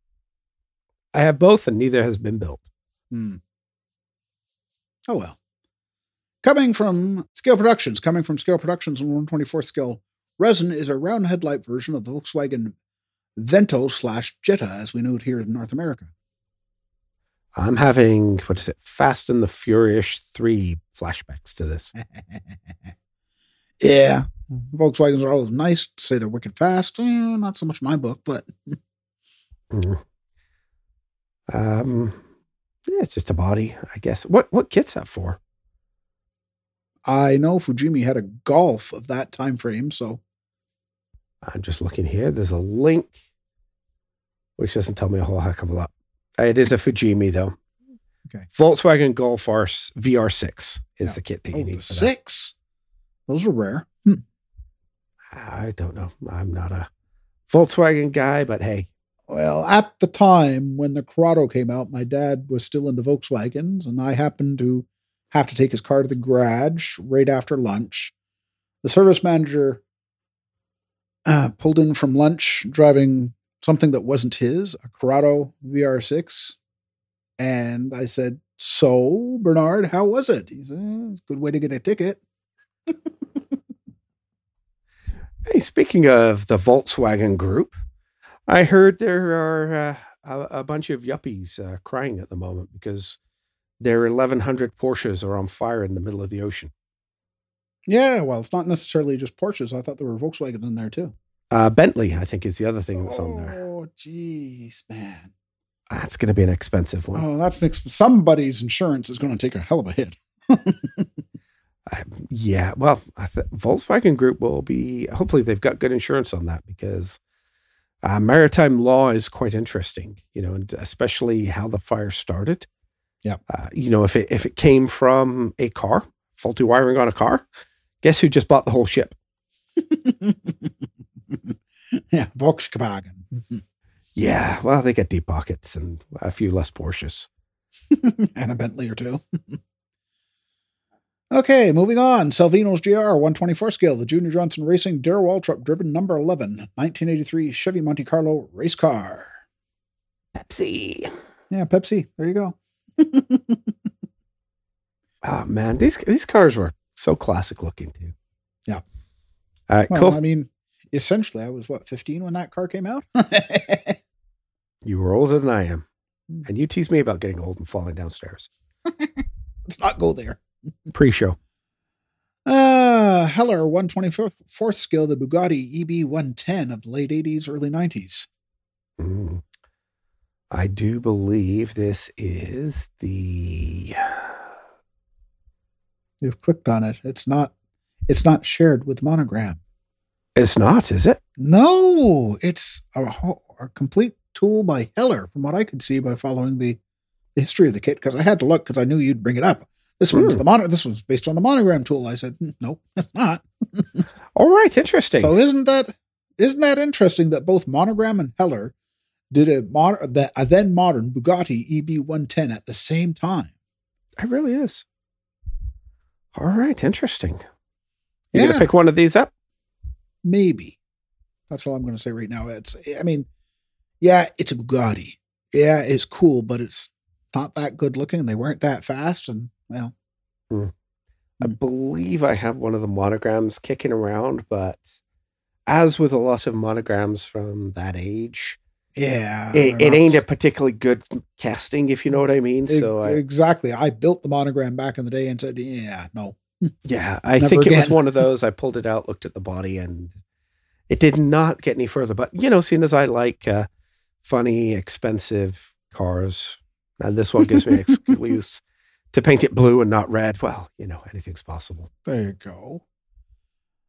S2: I have both, and neither has been built.
S3: Hmm. Oh well. Coming from Scale Productions, coming from Scale Productions on 124th scale, resin is a round headlight version of the Volkswagen Vento slash Jetta, as we know it here in North America.
S2: I'm having what is it? Fast and the Furious three flashbacks to this.
S3: yeah. Volkswagens are always nice to say they're wicked fast. Eh, not so much my book, but
S2: Mhm. Um, yeah, it's just a body, I guess. What what kit's that for?
S3: I know Fujimi had a golf of that time frame, so
S2: I'm just looking here. There's a link, which doesn't tell me a whole heck of a lot. It is a Fujimi though.
S3: Okay.
S2: Volkswagen Golf R VR6 is
S3: Yeah.
S2: the kit that
S3: oh,
S2: you
S3: the
S2: need.
S3: six. Those were rare. Hmm.
S2: I don't know. I'm not a Volkswagen guy, but hey,
S3: Well, at the time when the Corrado came out, my dad was still into Volkswagens, and I happened to have to take his car to the garage right after lunch. The service manager uh, pulled in from lunch driving something that wasn't his, a Corrado VR6. And I said, So, Bernard, how was it? He said, "Eh, It's a good way to get a ticket.
S2: hey, speaking of the Volkswagen group, I heard there are uh, a, a bunch of yuppies uh, crying at the moment because their 1100 Porsches are on fire in the middle of the ocean.
S3: Yeah, well, it's not necessarily just Porsches. I thought there were Volkswagens in there too.
S2: Uh, Bentley, I think, is the other thing that's on there.
S3: Oh, jeez, man.
S2: That's going to be an expensive one.
S3: Oh, that's ex- somebody's insurance is going to take a hell of a hit.
S2: Yeah, well, I th- Volkswagen Group will be. Hopefully, they've got good insurance on that because uh, maritime law is quite interesting. You know, and especially how the fire started.
S3: Yeah.
S2: Uh, you know, if it if it came from a car, faulty wiring on a car, guess who just bought the whole ship?
S3: yeah, Volkswagen.
S2: Yeah, well, they get deep pockets and a few less Porsches.
S3: and a Bentley or two. okay, moving on. Salvinos JR 124 scale, the Junior Johnson Racing Darrell Waltrip driven number 11, 1983 Chevy Monte Carlo race car.
S2: Pepsi.
S3: Yeah, Pepsi. There you go.
S2: oh man, these these cars were so classic looking too.
S3: Yeah.
S2: All right,
S3: Well,
S2: cool.
S3: I mean, essentially, I was what 15 when that car came out.
S2: you were older than I am,
S3: Hmm.
S2: and you tease me about getting old and falling downstairs.
S3: Let's not go there.
S2: Pre-show.
S3: Uh, Heller 124th scale, the Bugatti EB 110 of the late 80s, early 90s.
S2: Mm. I do believe this is the.
S3: You've clicked on it. It's not. It's not shared with monogram.
S2: It's not, is it?
S3: No, it's a, a complete tool by Heller, from what I could see by following the, the history of the kit. Because I had to look because I knew you'd bring it up. This one's
S2: Hmm.
S3: the mono. This one's based on the monogram tool. I said, "Hmm, nope, it's not.
S2: All right, interesting.
S3: So isn't that isn't that interesting that both monogram and Heller did a mod that a then modern Bugatti EB 110 at the same time?
S2: it really is. All right, interesting. You
S3: Yeah.
S2: gonna pick one of these up?
S3: Maybe. That's all I'm going to say right now. It's, I mean, yeah, it's a Bugatti. Yeah, it's cool, but it's not that good looking. They weren't that fast. And, well,
S2: I believe I have one of the monograms kicking around, but as with a lot of monograms from that age,
S3: yeah.
S2: it, it ain't a particularly good casting, if you know what I mean.
S3: Ex-
S2: So I,
S3: exactly. I built the monogram back in the day and said, yeah, no.
S2: yeah, I
S3: Never
S2: think it was one of those. I pulled it out, looked at the body, and it did not get any further. But you know, seeing as I like uh, funny, expensive cars, and this one gives me an excuse to paint it blue and not red. Well, you know, anything's possible.
S3: There you go.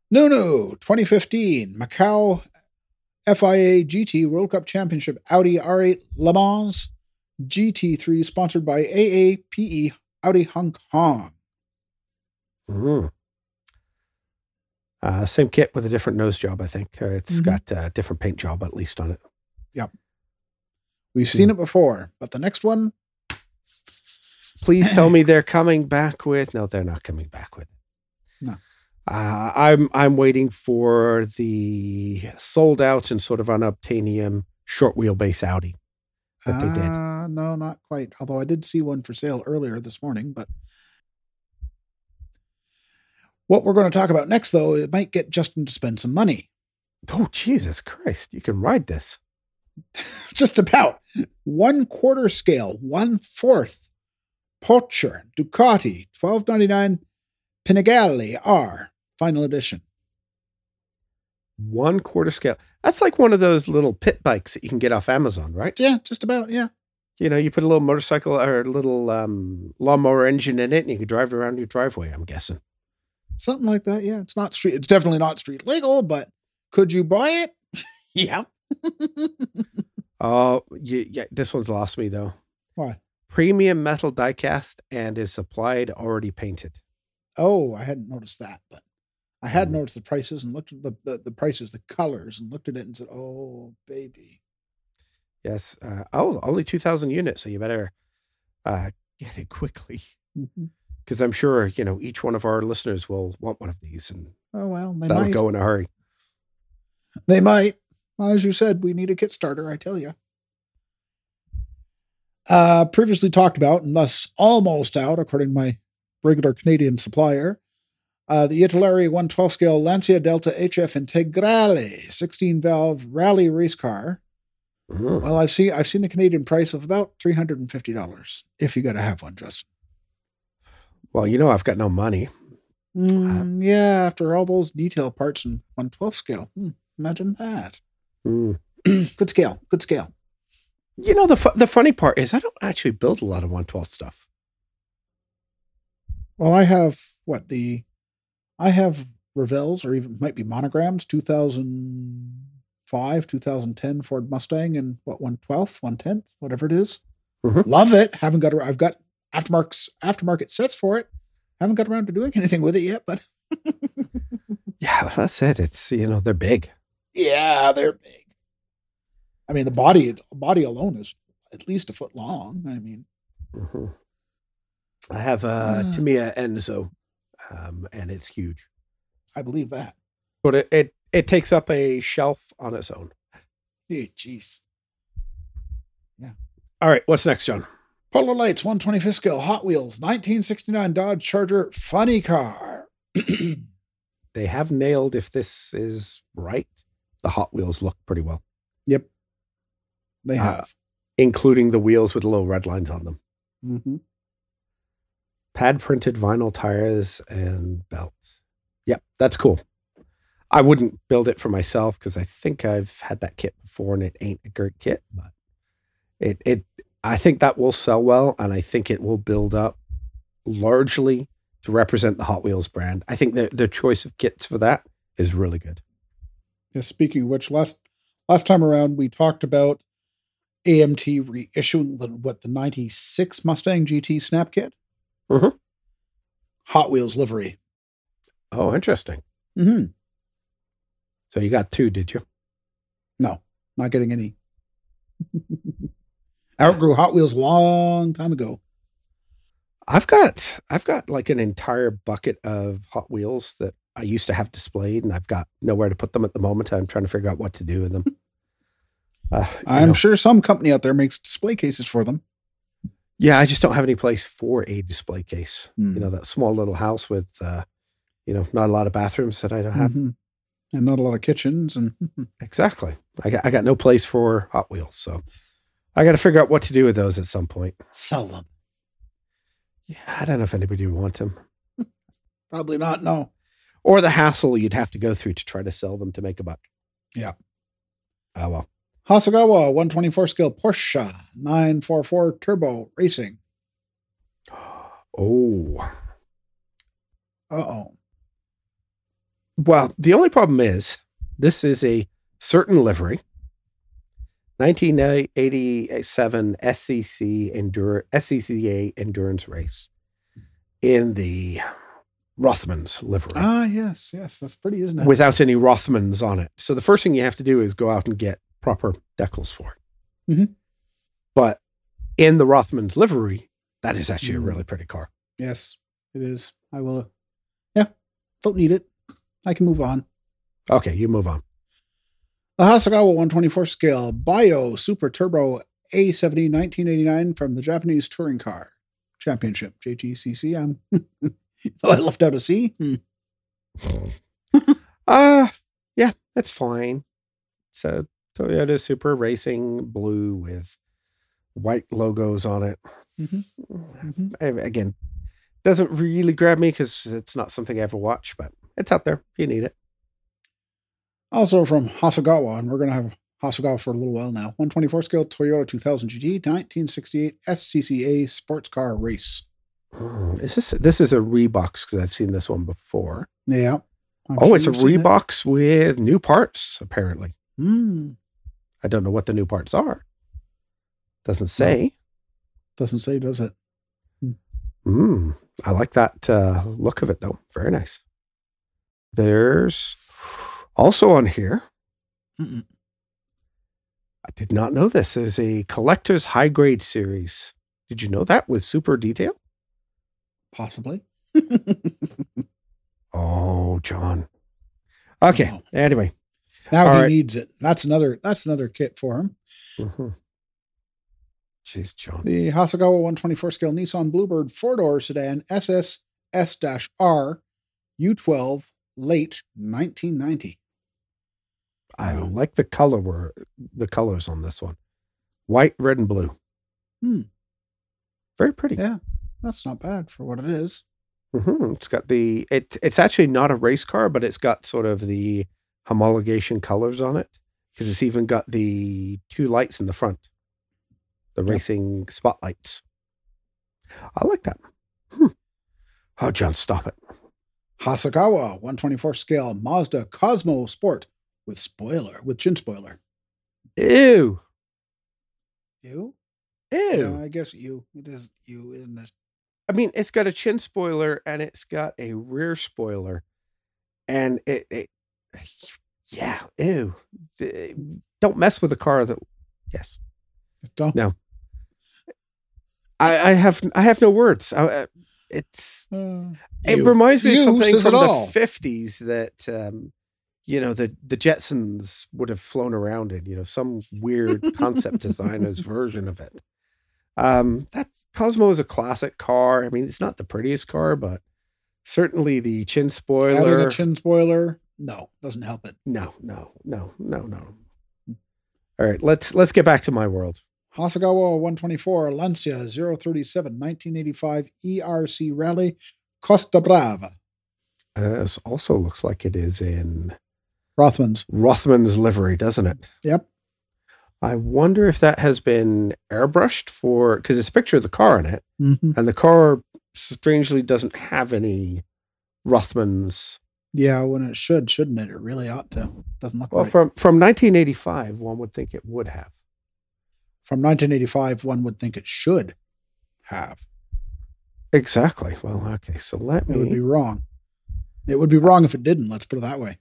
S3: Nunu 2015 Macau FIA GT World Cup Championship Audi R8 Le Mans GT3 sponsored by AAPE Audi Hong Kong.
S2: Mm. Uh, same kit with a different nose job, I think. Uh, it's
S3: Mhm.
S2: got a different paint job at least on it. Yep.
S3: We've seen it before, but the next one,
S2: Please tell me they're coming back with. No, they're not coming back with.
S3: No.
S2: Uh, I'm I'm waiting for the sold out and sort of unobtainium short wheelbase Audi that they did.
S3: Uh, no, not quite. Although I did see one for sale earlier this morning, but what we're going to talk about next, though, it might get Justin to spend some money.
S2: Oh Jesus Christ! You can ride this.
S3: Just about one quarter scale, one fourth Pocher Ducati 1299 Panigale R final edition.
S2: One quarter scale. That's like one of those little pit bikes that you can get off Amazon, right?
S3: Yeah, just about. Yeah.
S2: You know, you put a little motorcycle or a little um, lawnmower engine in it, and you can drive it around your driveway. I'm guessing.
S3: Something like that. Yeah. It's not street. It's definitely not street legal, but could you buy it? yeah.
S2: Oh, yeah, yeah. This one's lost me though.
S3: Why?
S2: Premium metal diecast and is supplied already painted.
S3: Oh, I hadn't noticed that, but I had
S2: Mm.
S3: noticed the prices and looked at the, the, the prices, the colors, and looked at it and said, oh, baby.
S2: Yes. Uh, oh, only two thousand units, so you better uh, get it quickly because I'm sure you know each one of our listeners will want one of these, and
S3: Oh, well, they
S2: that'll
S3: might.
S2: go in a hurry.
S3: They might. Well, as you said, we need a kit starter, I tell you. Uh, previously talked about, and thus almost out, according to my regular Canadian supplier, uh, the Italeri 112 scale Lancia Delta HF Integrale 16 valve rally race car.
S2: Mm.
S3: Well, I've seen I've seen the Canadian price of about three hundred and fifty dollars if you got to have one, Justin.
S2: Well, you know I've got no money.
S3: Mm, yeah, after all those detail parts in 112 scale, Hmm, imagine that.
S2: Mm.
S3: good scale, good scale.
S2: You know the fu- the funny part is I don't actually build a lot of 112 stuff.
S3: Well, I have what the I have Revell's or even might be monograms 2005, 2010 Ford Mustang and what 112, 110, whatever it is.
S2: Mhm.
S3: Love it. Haven't got I've got aftermarket aftermarket sets for it. Haven't got around to doing anything with it yet, but
S2: Yeah, well, that's it. It's you know they're big.
S3: yeah, they're big. I mean, the body body alone is at least a foot long. I mean,
S2: Mhm. I have a
S3: Ah.
S2: Tamiya Enzo, um, and it's huge.
S3: I believe that.
S2: But it, it it takes up a shelf on its own.
S3: Hey, jeez. Yeah.
S2: All right, what's next, John?
S3: Polar Lights 125th scale Hot Wheels 1969 Dodge Charger funny car.
S2: They have nailed if this is right. The Hot Wheels look pretty well,
S3: yep. They
S2: Uh,
S3: have.
S2: including the wheels with little red lines on them.
S3: hmm
S2: Pad printed vinyl tires and belt. Yep, that's cool. I wouldn't build it for myself because I think I've had that kit before and it ain't a great kit, but it it I think that will sell well and I think it will build up largely to represent the Hot Wheels brand. I think the the choice of kits for that is really good.
S3: Yeah, speaking of which, last last time around we talked about AMT reissuing the what the 96 Mustang GT snap kit.
S2: Mhm.
S3: Hot Wheels livery.
S2: Oh, interesting.
S3: hmm
S2: So you got two, did you?
S3: No, not getting any. Outgrew Hot Wheels a long time ago.
S2: I've got I've got like an entire bucket of Hot Wheels that I used to have displayed, and I've got nowhere to put them at the moment. I'm trying to figure out what to do with them. Uh,
S3: I'm
S2: know,
S3: sure some company out there makes display cases for them.
S2: yeah, I just don't have any place for a display case.
S3: Hmm.
S2: You know, that small little house with, uh, you know, not a lot of bathrooms that I don't have.
S3: Mhm. And not a lot of kitchens and
S2: Exactly. I got I got no place for Hot Wheels, so I got to figure out what to do with those at some point.
S3: sell them.
S2: Yeah, I don't know if anybody would want them,
S3: Probably not. No.
S2: or the hassle you'd have to go through to try to sell them to make a buck.
S3: Yeah.
S2: Oh well.
S3: Hasegawa 124 scale Porsche 944 Turbo Racing.
S2: Oh.
S3: Uh oh.
S2: Well, the only problem is this is a certain livery. 1987 SCC Endure SCCA endurance race in the Rothmans livery
S3: Ah, yes, yes. That's pretty, isn't it?
S2: without any Rothmans on it. So the first thing you have to do is go out and get proper decals for it.
S3: Mhm.
S2: But in the Rothmans livery, that is actually
S3: Mm.
S2: a really pretty car.
S3: yes, it is. I will. Yeah, don't need it. I can move on.
S2: Okay, you move on.
S3: The Hasegawa 124 scale Bio Supra Turbo A70 1989 from the Japanese Touring Car Championship, JGCC. I'm. oh, I left out a C. Hmm.
S2: Uh yeah, that's fine. It's a Toyota Super Racing blue with white logos on it.
S3: Mhm. Mhm.
S2: A- Again, doesn't really grab me because it's not something I ever watch, but it's out there. if You need it.
S3: Also from Hasegawa, and we're going to have Hasegawa for a little while now. 124 scale Toyota 2000 GT 1968 SCCA sports car race.
S2: Mm, Is this this is a rebox because I've seen this one before.
S3: Yeah. I'm
S2: oh,
S3: sure
S2: it's a
S3: you've it.
S2: With new parts. Apparently,
S3: Hmm.
S2: I don't know what the new parts are. Doesn't say.
S3: Doesn't say, does it?
S2: Mm, I like that uh, look of it, though. Very nice. There's also on here.
S3: Mm-mm.
S2: I did not know this is a collector's high grade series. Did you know that with super detail?
S3: Possibly.
S2: Oh, John. Okay. Anyway.
S3: Now
S2: All
S3: he
S2: right.
S3: needs it. That's another. That's another kit for him.
S2: Mhm. Jeez, John.
S3: The Hasegawa 124 scale Nissan Bluebird four door sedan SS S-R U12 late 1990.
S2: I
S3: Wow.
S2: like the color were the colors on this one. White, red, and blue.
S3: Hmm.
S2: Very pretty.
S3: Yeah, that's not bad for what it is.
S2: hmm It's got the it. It's actually not a race car, but it's got sort of the homologation colors on it because it's even got the two lights in the front, the
S3: Yep.
S2: racing spotlights. I like that. Hmm. Oh, John, stop it.
S3: Hasegawa 124 scale Mazda Cosmo Sport with spoiler, with chin spoiler.
S2: Ew.
S3: You?
S2: Ew.
S3: Yeah, I guess you. It is you, isn't it?
S2: I mean, it's got a chin spoiler and it's got a rear spoiler, and it, it yeah, ew. Don't mess with a car that. Yes,
S3: Don't.
S2: No. I, I have I have no words. I, it's
S3: Uh,
S2: it
S3: you.
S2: reminds me of something from the fifties that um, you know the the Jetsons would have flown around in. You know, some weird concept designer's version of it. Um, that Cosmo is a classic car. I mean, it's not the prettiest car, but certainly the chin
S3: Adding
S2: spoiler.
S3: a chin spoiler, no, doesn't help it.
S2: no, no, no, no, no. All right, let's let's get back to my world.
S3: Hasegawa 124 Lancia 037 1985 ERC Rally Costa Brava.
S2: Uh, this also looks like it is in
S3: Rothmans.
S2: Rothman's livery, doesn't it?
S3: Yep.
S2: I wonder if that has been airbrushed for because it's a picture of the car in it,
S3: hmm
S2: and the car strangely doesn't have any Rothmans.
S3: Yeah, when it should, shouldn't it? It really ought to. Doesn't look
S2: Well,
S3: right.
S2: from from 1985, one would think it would have.
S3: From 1985, one would think it should have.
S2: Exactly. Well, okay. So let
S3: It would be wrong. It would be wrong if it didn't. Let's put it that way.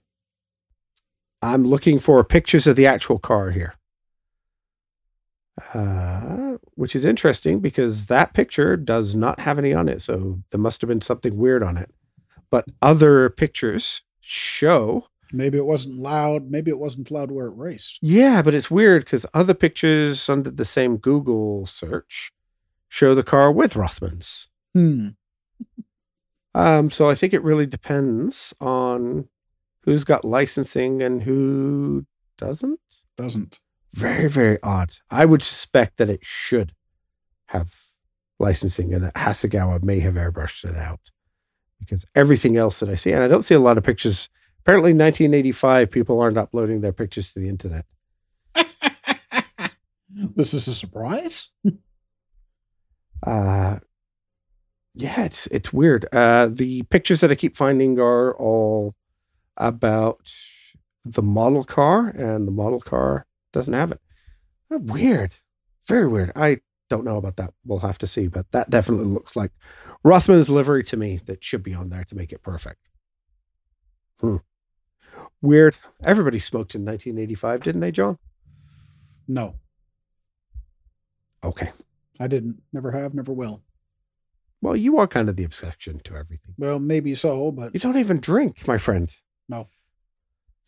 S2: I'm looking for pictures of the actual car here. Uh, which is interesting because that picture does not have any on it. So there must have been something weird on it. But other pictures show.
S3: Maybe it wasn't loud. Maybe it wasn't loud where it raced.
S2: Yeah, but it's weird because other pictures under the same Google search show the car with Rothmans.
S3: Hmm.
S2: Um, so I think it really depends on who's got licensing and who doesn't.
S3: Doesn't.
S2: Very, very odd. I would suspect that it should have licensing and that Hasegawa may have airbrushed it out because everything else that I see, and I don't see a lot of pictures. Apparently, 1985, people aren't uploading their pictures to the internet.
S3: this is a surprise.
S2: Uh, yeah, it's it's weird. Uh, the pictures that I keep finding are all about the model car, and the model car doesn't have it. Uh, Weird, very weird. I don't know about that. We'll have to see, but that definitely looks like Rothman's livery to me. That should be on there to make it perfect. Hmm. Weird. Everybody smoked in 1985, didn't they, John?
S3: No,
S2: Okay.
S3: I didn't. Never have. Never will.
S2: Well, you are kind of the exception to everything.
S3: Well, maybe so, but
S2: You don't even drink, my friend.
S3: No.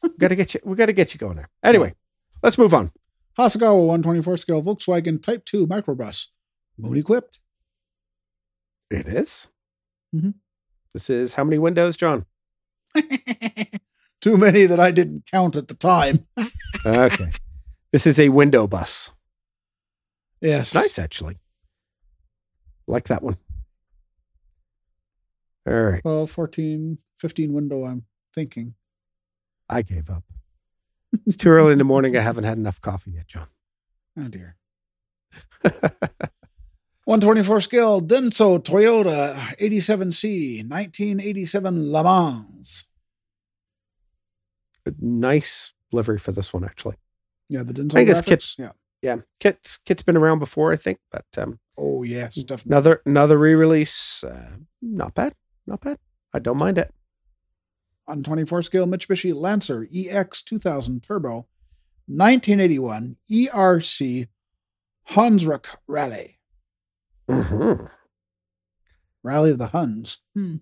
S2: we gotta get you. We gotta get you going there. Anyway, let's move on.
S3: Hasegawa 124 scale Volkswagen Type 2 microbus. Moon equipped.
S2: It is.
S3: Mhm.
S2: This is how many windows, John?
S3: Too many that I didn't count at the time.
S2: Okay. this is a window bus.
S3: Yes.
S2: Nice, actually. Like that one. All right.
S3: Well, 14, 15 window, I'm thinking.
S2: I gave up. It's too early in the morning. I haven't had enough coffee yet, John.
S3: Oh, dear. 124 scale Denso Toyota 87C 1987 Le Mans.
S2: nice livery for this one, actually.
S3: Yeah, the Denso
S2: I guess it's
S3: graphics. Yeah.
S2: Yeah, kit's kit's been around before, I think, but um,
S3: Oh, yes, definitely.
S2: another another re-release. Uh, not bad, not bad. I don't mind it.
S3: On 24 scale Mitsubishi Lancer EX 2000 Turbo 1981 ERC Hunsrück Rally.
S2: Hmm
S3: Rally of the Huns. Hmm.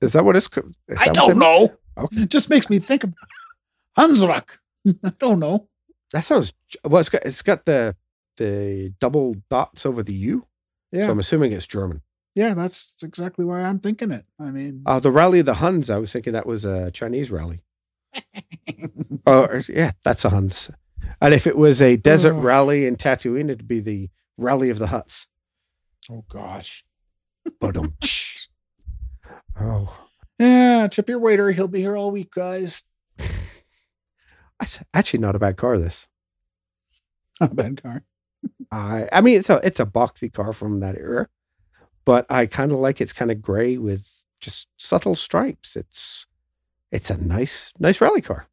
S2: Is that what it's? co- is
S3: I don't know.
S2: Okay.
S3: It just makes me think about Hunsrück. I don't know.
S2: That sounds well. It's got it's got the the double dots over the U.
S3: Yeah.
S2: So I'm assuming it's German.
S3: yeah, that's exactly why I'm thinking it. I mean,
S2: Uh, the rally of the Huns. I was thinking that was a Chinese rally. Oh, yeah, that's a Huns. And if it was a desert
S3: Oh.
S2: rally in Tatooine, it'd be the rally of the huts.
S3: Oh, gosh.
S2: Ba-dum. oh,
S3: Yeah, tip your waiter. He'll be here all week, guys.
S2: that's actually not a bad car. This.
S3: Not a bad car.
S2: I I mean, it's a it's a boxy car from that era, but I kind of like it's kind of gray with just subtle stripes. It's it's a nice nice rally car,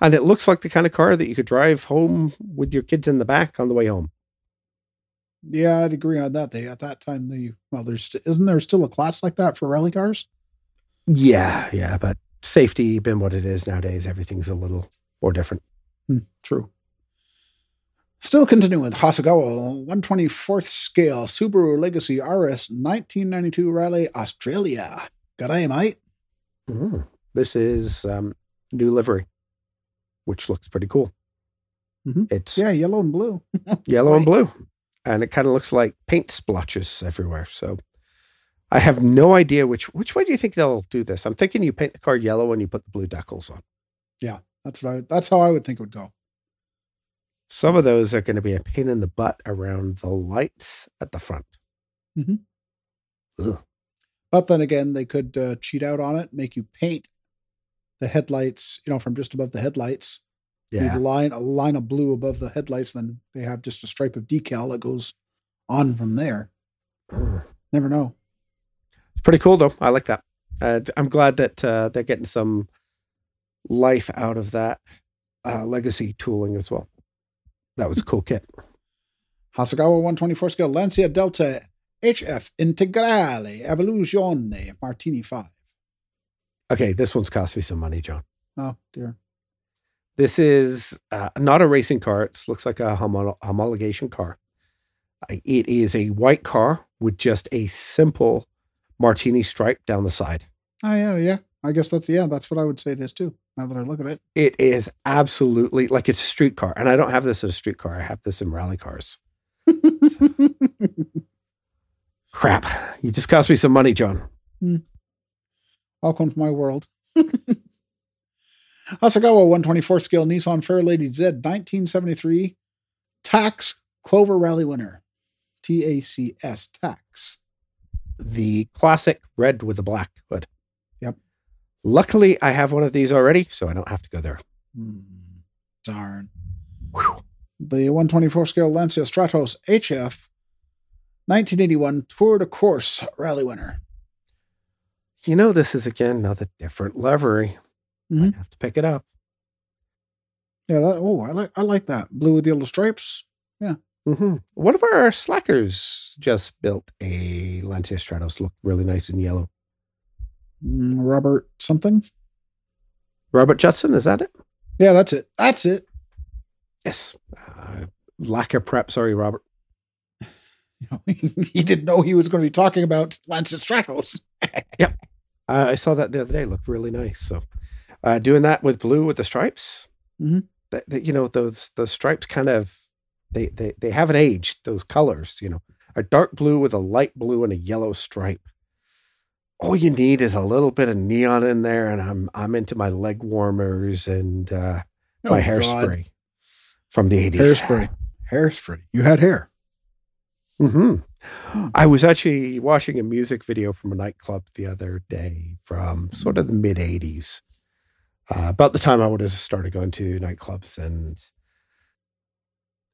S2: and it looks like the kind of car that you could drive home with your kids in the back on the way home.
S3: Yeah, I'd agree on that. They at that time they well, there's isn't there still a class like that for rally cars?
S2: Yeah, yeah, but safety been what it is nowadays, everything's a little more different.
S3: Hmm, true. Still continuing with Hasegawa, 124th scale Subaru Legacy RS 1992 Rally Australia. G'day, mate.
S2: Mm. This is um, new livery, which looks pretty cool.
S3: Mhm.
S2: It's
S3: Yeah, yellow and blue.
S2: yellow and blue, and it kind of looks like paint splotches everywhere. So I have no idea which which way do you think they'll do this. I'm thinking you paint the car yellow and you put the blue decals on.
S3: Yeah, that's what I, that's how I would think it would go.
S2: Some of those are going to be a pain in the butt around the lights at the front.
S3: Mhm.
S2: Ugh.
S3: But then again, they could uh, cheat out on it, make you paint the headlights, you know, from just above the headlights.
S2: Yeah.
S3: a line a line of blue above the headlights, then they have just a stripe of decal that goes on from there. Never know.
S2: It's pretty cool though. I like that. Uh, I'm glad that uh, they're getting some life out of that uh, legacy tooling as well. That was a cool kit.
S3: Hasegawa 124 scale Lancia Delta HF Integrale Evoluzione Martini 5.
S2: Okay, this one's cost me some money, John.
S3: Oh dear.
S2: This is uh, not a racing car. It looks like a homo- homologation car. It is a white car with just a simple martini stripe down the side.
S3: Oh yeah, yeah. I guess that's yeah, that's what I would say it is too. Now that I look at it.
S2: It is absolutely like it's a street car. And I don't have this as a street car. I have this in rally cars. Crap. You just cost me some money, John.
S3: Welcome to my world. Hasegawa 124 scale Nissan Fairlady Z 1973 tax Clover Rally winner. TACS tax.
S2: The classic red with the black hood.
S3: Yep.
S2: Luckily, I have one of these already, so I don't have to go there.
S3: Hmm, darn.
S2: Whew.
S3: The 124 scale Lancia Stratos HF 1981 Tour de Corse Rally winner.
S2: You know, this is again another different livery.
S3: Mhm.
S2: I have to pick it up.
S3: Yeah, that, oh, I like I like that. Blue with yellow stripes. Yeah.
S2: hmm One of our slackers just built a Lancia Stratos. Looked really nice in yellow.
S3: Mm, Robert something.
S2: Robert Judson, is that it?
S3: Yeah, that's it. That's it.
S2: Yes. Uh, lacquer prep. Sorry, Robert.
S3: He didn't know he was going to be talking about Lancia Stratos.
S2: Uh, I saw that the other day. Looked really nice. So, uh, doing that with blue with the stripes.
S3: Mhm.
S2: That, that, you know, those those stripes kind of they they they haven't aged. Those colors, you know, a dark blue with a light blue and a yellow stripe. All you need is a little bit of neon in there, and I'm I'm into my leg warmers and uh, my
S3: Oh,
S2: hairspray
S3: God.
S2: from the eighties.
S3: Hairspray. Hairspray. You had hair.
S2: hmm
S3: Hmm.
S2: I was actually watching a music video from a nightclub the other day from sort of the mid 80s, uh, about the time I would have started going to nightclubs. And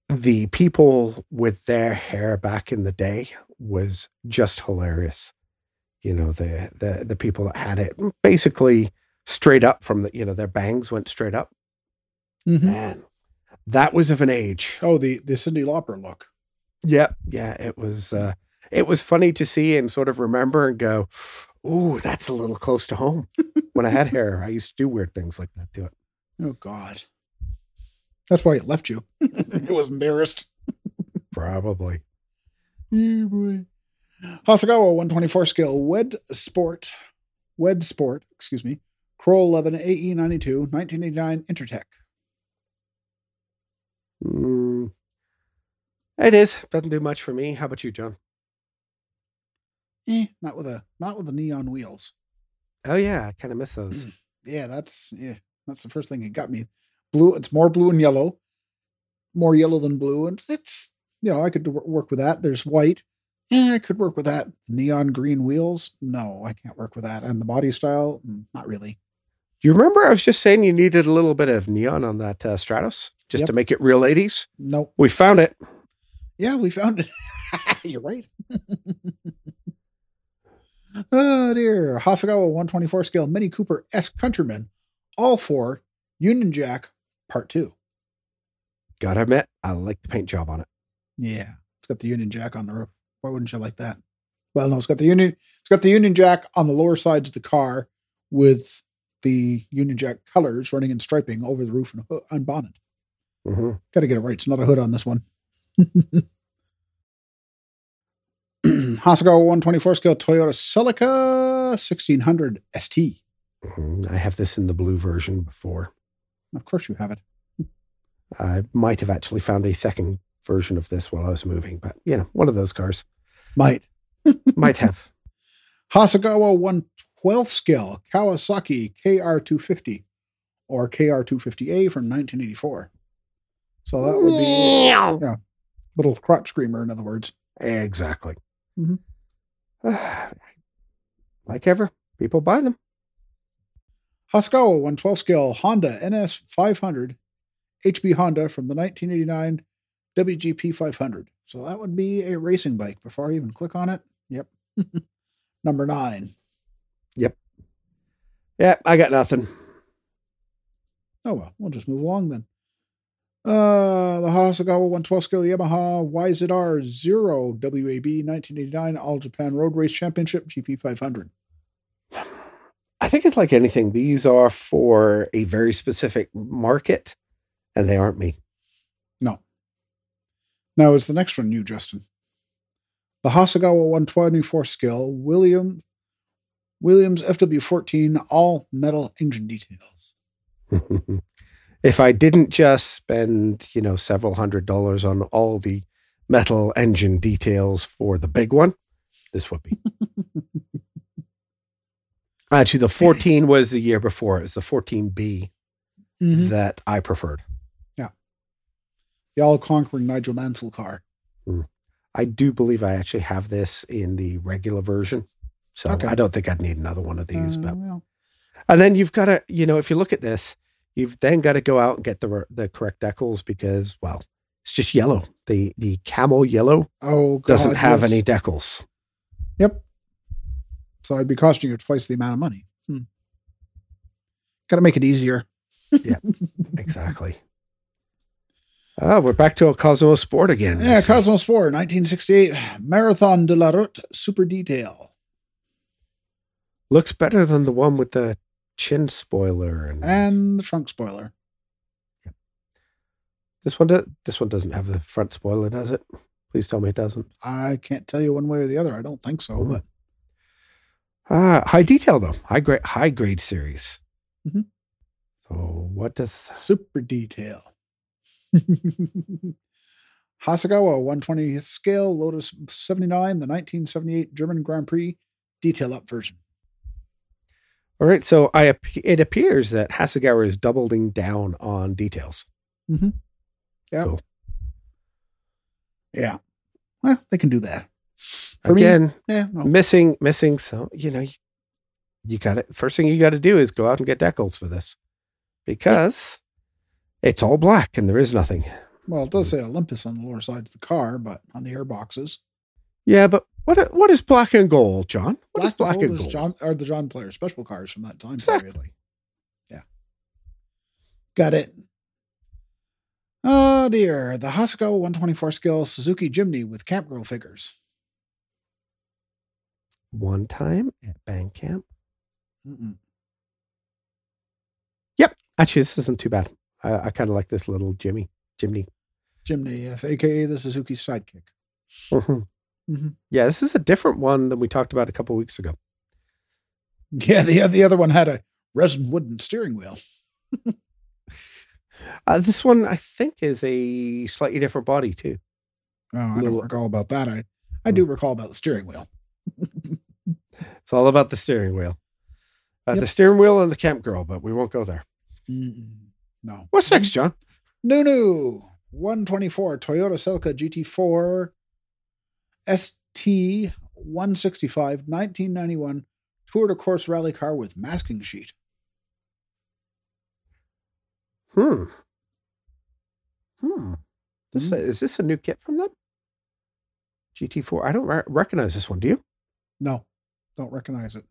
S2: the people with their hair back in the day was just hilarious. You know, the, the, the people that had it basically straight up from the, you know, their bangs went straight up.
S3: Mhm.
S2: Man, that was of an age.
S3: Oh, the the Cyndi Lauper look.
S2: Yeah, yeah, it was uh it was funny to see and sort of remember and go, "Ooh, that's a little close to home." when I had hair, I used to do weird things like that to it.
S3: Oh God. That's why it left you. it was embarrassed.
S2: Probably.
S3: Yeah, boy. Hasegawa 124 scale Wed Sport. Wed Sport, excuse me. Corolla Levin AE92 1989 Intertech.
S2: Mm. It is. Doesn't do much for me. How about you, John?
S3: Eh, not with a not with the neon wheels.
S2: Oh yeah, I kind of miss those.
S3: Yeah, that's yeah, that's the first thing it got me. Blue, it's more blue and yellow, more yellow than blue, and it's you know I could work with that. There's white, yeah, I could work with that. Neon green wheels, no, I can't work with that. And the body style, mm, not really.
S2: You remember I was just saying you needed a little bit of neon on that uh, Stratos just
S3: Yep.
S2: to make it real 80s?
S3: Nope.
S2: We found it.
S3: Yeah, we found it. You're right. Oh dear. Hasegawa 124 scale Mini Cooper S Countryman, all four, Union Jack, part two.
S2: Gotta admit, I like the paint job on it.
S3: Yeah. It's got the Union Jack on the roof. Why wouldn't you like that? Well, no, it's got the Union it's got the Union Jack on the lower sides of the car with the Union Jack colors running in striping over the roof and, hood, and bonnet.
S2: hmm
S3: Got to get it right. It's not a hood on this one. Hasegawa 124 scale Toyota Celica 1600 ST.
S2: hmm I have this in the blue version before.
S3: Of course you have it.
S2: I might have actually found a second version of this while I was moving, but you know, one of those cars
S3: Might.
S2: might have.
S3: Hasegawa 112 scale Kawasaki KR250 or KR250A from 1984. So that would be yeah, little crotch screamer, in other words.
S2: Exactly.
S3: Mhm.
S2: like ever, people buy them.
S3: Hasegawa 112 scale Honda NS500 HB Honda from the 1989 WGP 500. So that would be a racing bike. Before I even click on it, yep. Number nine.
S2: Yep. Yep. I got nothing.
S3: Oh well, we'll just move along then. Uh, the Hasegawa 112 scale Yamaha YZR Zero WAB 1989 All Japan Road Race Championship GP 500.
S2: I think it's like anything. These are for a very specific market, and they aren't me. No.
S3: Now is the next one you, Justin. The Hasegawa 124 scale William Williams FW14 all metal engine details.
S2: if I didn't just spend, you know, several hundred dollars on all the metal engine details for the big one, this would be. Actually, the 14 was the year before. It's the 14B
S3: Mhm.
S2: that I preferred. Yeah.
S3: The all conquering Nigel Mansell car.
S2: I do believe I actually have this in the regular version. So
S3: Okay.
S2: I don't think I'd need another one of these.
S3: Uh,
S2: but
S3: well,
S2: and then you've got to, you know, if you look at this, you've then got to go out and get the the correct decals because, well, it's just yellow. The the camel yellow
S3: oh, God,
S2: doesn't have
S3: yes.
S2: any decals.
S3: Yep. So I'd be costing you twice the amount of money. Hmm. Got to make it easier.
S2: Yeah, exactly. Oh, we're back to a Cosmo Sport again.
S3: Yeah, Cosmo Sport, 1968, Marathon de la Route Super Detail.
S2: looks better than the one with the chin spoiler and,
S3: And the trunk spoiler.
S2: this one. Do, this one doesn't have the front spoiler, does it? Please tell me it doesn't.
S3: I can't tell you one way or the other. I don't think so,
S2: Hmm.
S3: but
S2: Ah, high detail though. High grade, high grade series.
S3: Mhm.
S2: So what does?
S3: super detail. Hasegawa 120 scale Lotus 79, the 1978 German Grand Prix detail up version.
S2: All right. So I it appears that Hasegawa is doubling down on details. Mm-hmm.
S3: Yeah.
S2: Cool.
S3: Yeah. Well, they can do that. For me,
S2: Again,
S3: yeah, no.
S2: missing missing so you know you, you got it first thing you got to do is go out and get decals for this because it's all black and there is nothing
S3: Well, it does mm. say Olympus on the lower side of the car, but on the air boxes.
S2: yeah but what what is black and gold john what is black
S3: Gold
S2: and gold
S3: John, are the John Player special cars from that time period.
S2: exactly
S3: Got it. Oh dear. The Hasegawa 124 scale Suzuki Jimny with Camp Girl figures.
S2: one time at Bandcamp.
S3: Mm-mm.
S2: Yep, actually, this isn't too bad. I, I kind of like this little Jimmy, Jimny.
S3: Jimny, yes, aka the Suzuki sidekick.
S2: Mhm.
S3: Mhm.
S2: Yeah, this is a different one than we talked about a couple weeks ago.
S3: Yeah, the, the other one had a resin wooden steering wheel.
S2: Uh, this one, I think, is a slightly different body too.
S3: Oh, I
S2: Little-
S3: don't recall about that. I, I do recall about the steering wheel.
S2: It's all about the steering wheel. Uh,
S3: Yep.
S2: The steering wheel and the camp girl, but we won't go there.
S3: Mm-mm. No.
S2: What's next, John?
S3: No, no. 124 Toyota Celica GT4 ST 165 1991 Tour de Corse rally car with masking sheet.
S2: Hmm. Hmm. This
S3: Hmm.
S2: is this a new kit from them? GT4. I don't re- recognize this one. Do you?
S3: No. Don't recognize it.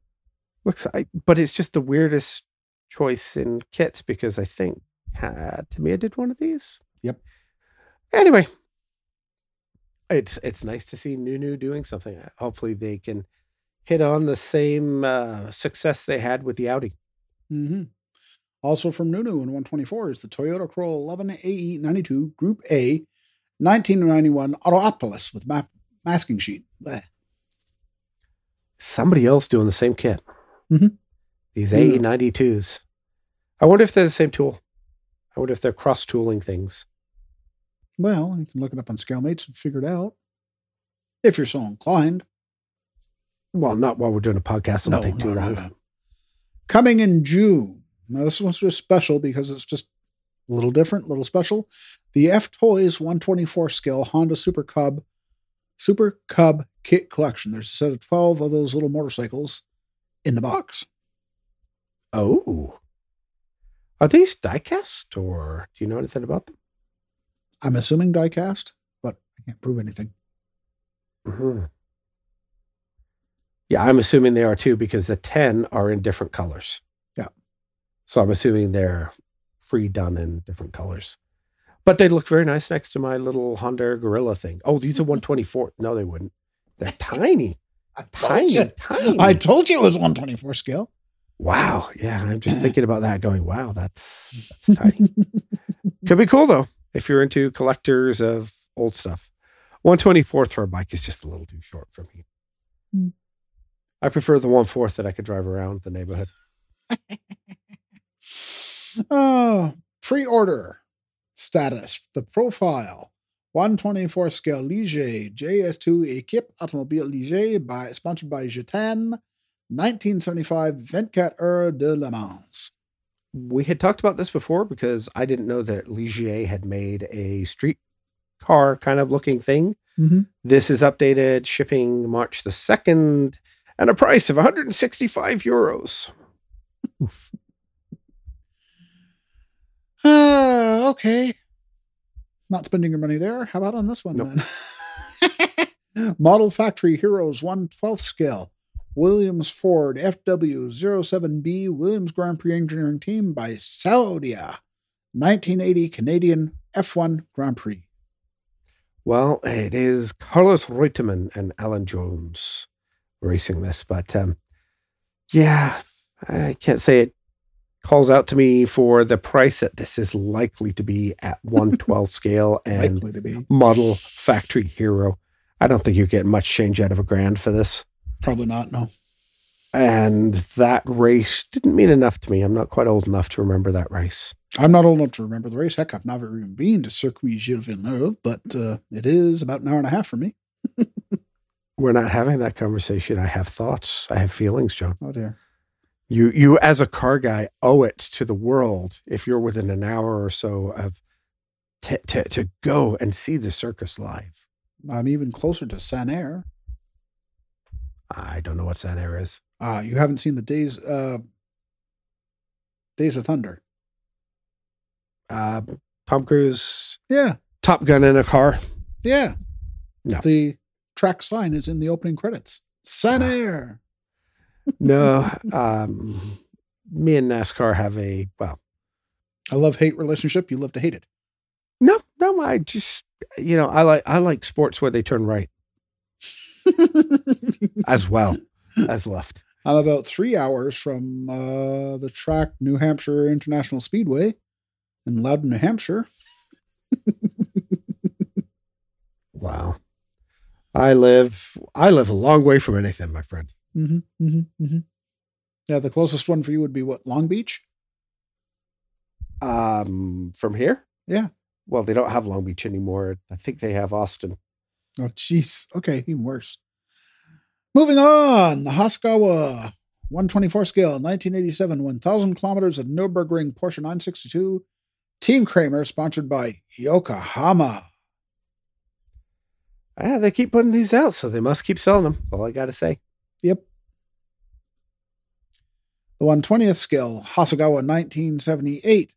S2: Looks, I, but it's just the weirdest choice in kits because I think uh, Tamiya did one of these.
S3: Yep.
S2: Anyway, it's it's nice to see Nunu doing something. Hopefully, they can hit on the same uh, success they had with the Audi.
S3: Mm-hmm. Also from Nunu in 124 is the Toyota Corolla Levin AE92 Group A 1991 Autopolis with map masking sheet. Blech.
S2: Somebody else doing the same kit.
S3: Mhm.
S2: These AE 92s. I wonder if they're the same tool. I wonder if they're cross tooling things.
S3: Well, you can look it up on ScaleMates and figure it out if you're so inclined.
S2: Well, not while we're doing a podcast. It'll take too
S3: no, no. Coming in June. Now, this one's just special because it's just a little different, a little special. The F Toys 124 scale Honda Super Cub Super Cub kit collection. There's a set of 12 of those little motorcycles in the box.
S2: Oh. Are these diecast or do you know anything about them?
S3: I'm assuming diecast, but I can't prove anything.
S2: Mhm. Yeah, I'm assuming they are too because the 10 are in different colors.
S3: Yeah.
S2: So I'm assuming they're pre done in different colors. But they look very nice next to my little Honda Gorilla thing. Oh, these are 124. No, they wouldn't. They're tiny.
S3: I
S2: Tiny, tiny.
S3: I told you it was 124 scale.
S2: wow. Yeah. I'm just thinking about that going, wow, that's that's tiny. Could be cool though if you're into collectors of old stuff. 124 throw bike is just a little too short for me.
S3: Hmm.
S2: I prefer the one fourth that I could drive around the neighborhood.
S3: Oh, pre-order status. The profile 124 scale Ligier JS2 Equipe Automobile Ligier by sponsored by Gitanes 1975 24 Heures de Le Mans.
S2: We had talked about this before because I didn't know that Ligier had made a street car kind of looking thing.
S3: Mm-hmm.
S2: This is updated, shipping March the 2nd, and a price of 165 euros. Oof.
S3: Uh, okay. Not spending your money there. How about on this one
S2: Nope.
S3: then? Model Factory Heroes 112th scale. Williams Ford FW07B Williams Grand Prix Engineering Team by Saudia. 1980 Canadian F1 Grand Prix.
S2: Well, it is Carlos Reutemann and Alan Jones racing this, but um, yeah, I can't say it calls out to me for the price that this is likely to be at 112 scale and model factory Hiro. I don't think you're getting much change out of a grand for this.
S3: Probably not, no.
S2: And that race didn't mean enough to me. I'm not quite old enough to remember that race.
S3: I'm not old enough to remember the race. Heck, I've never even been to Circuit Gilles Villeneuve, but uh, it is about an hour and a half for me.
S2: We're not having that conversation. I have thoughts. I have feelings, John.
S3: Oh, dear.
S2: You, you as a car guy, owe it to the world if you're within an hour or so of to to, to go and see the circus live.
S3: I'm even closer to Sanair.
S2: I don't know what that air is.
S3: Ah, you haven't seen the Days uh Days of Thunder.
S2: Uh, Tom Cruise,
S3: Yeah,
S2: Top Gun in a car.
S3: yeah.
S2: No.
S3: The track sign is in the opening credits. Sanair.
S2: No, um, me and NASCAR have a well.
S3: A love hate relationship. You love to hate it.
S2: No, no, I just you know I like I like sports where they turn right as well as left.
S3: I'm about three hours from uh, the track New Hampshire International Speedway in Loudon, New Hampshire.
S2: Wow, I live I live a long way from anything, my friend.
S3: Mm-hmm, mm-hmm, mm-hmm. Yeah, the closest one for you would be what? Long Beach?
S2: Um, from here,
S3: Yeah.
S2: Well, they don't have Long Beach anymore. I think they have Austin.
S3: Oh, jeez. Okay, even worse. Moving on, the Hasegawa 124 scale, 1987, 1,000 kilometers of Nürburgring Porsche 962. Team Kremer, sponsored by Yokohama.
S2: Ah, they keep putting these out, so they must keep selling them. All I got to say.
S3: Yep. The 120th scale, Hasegawa 1978.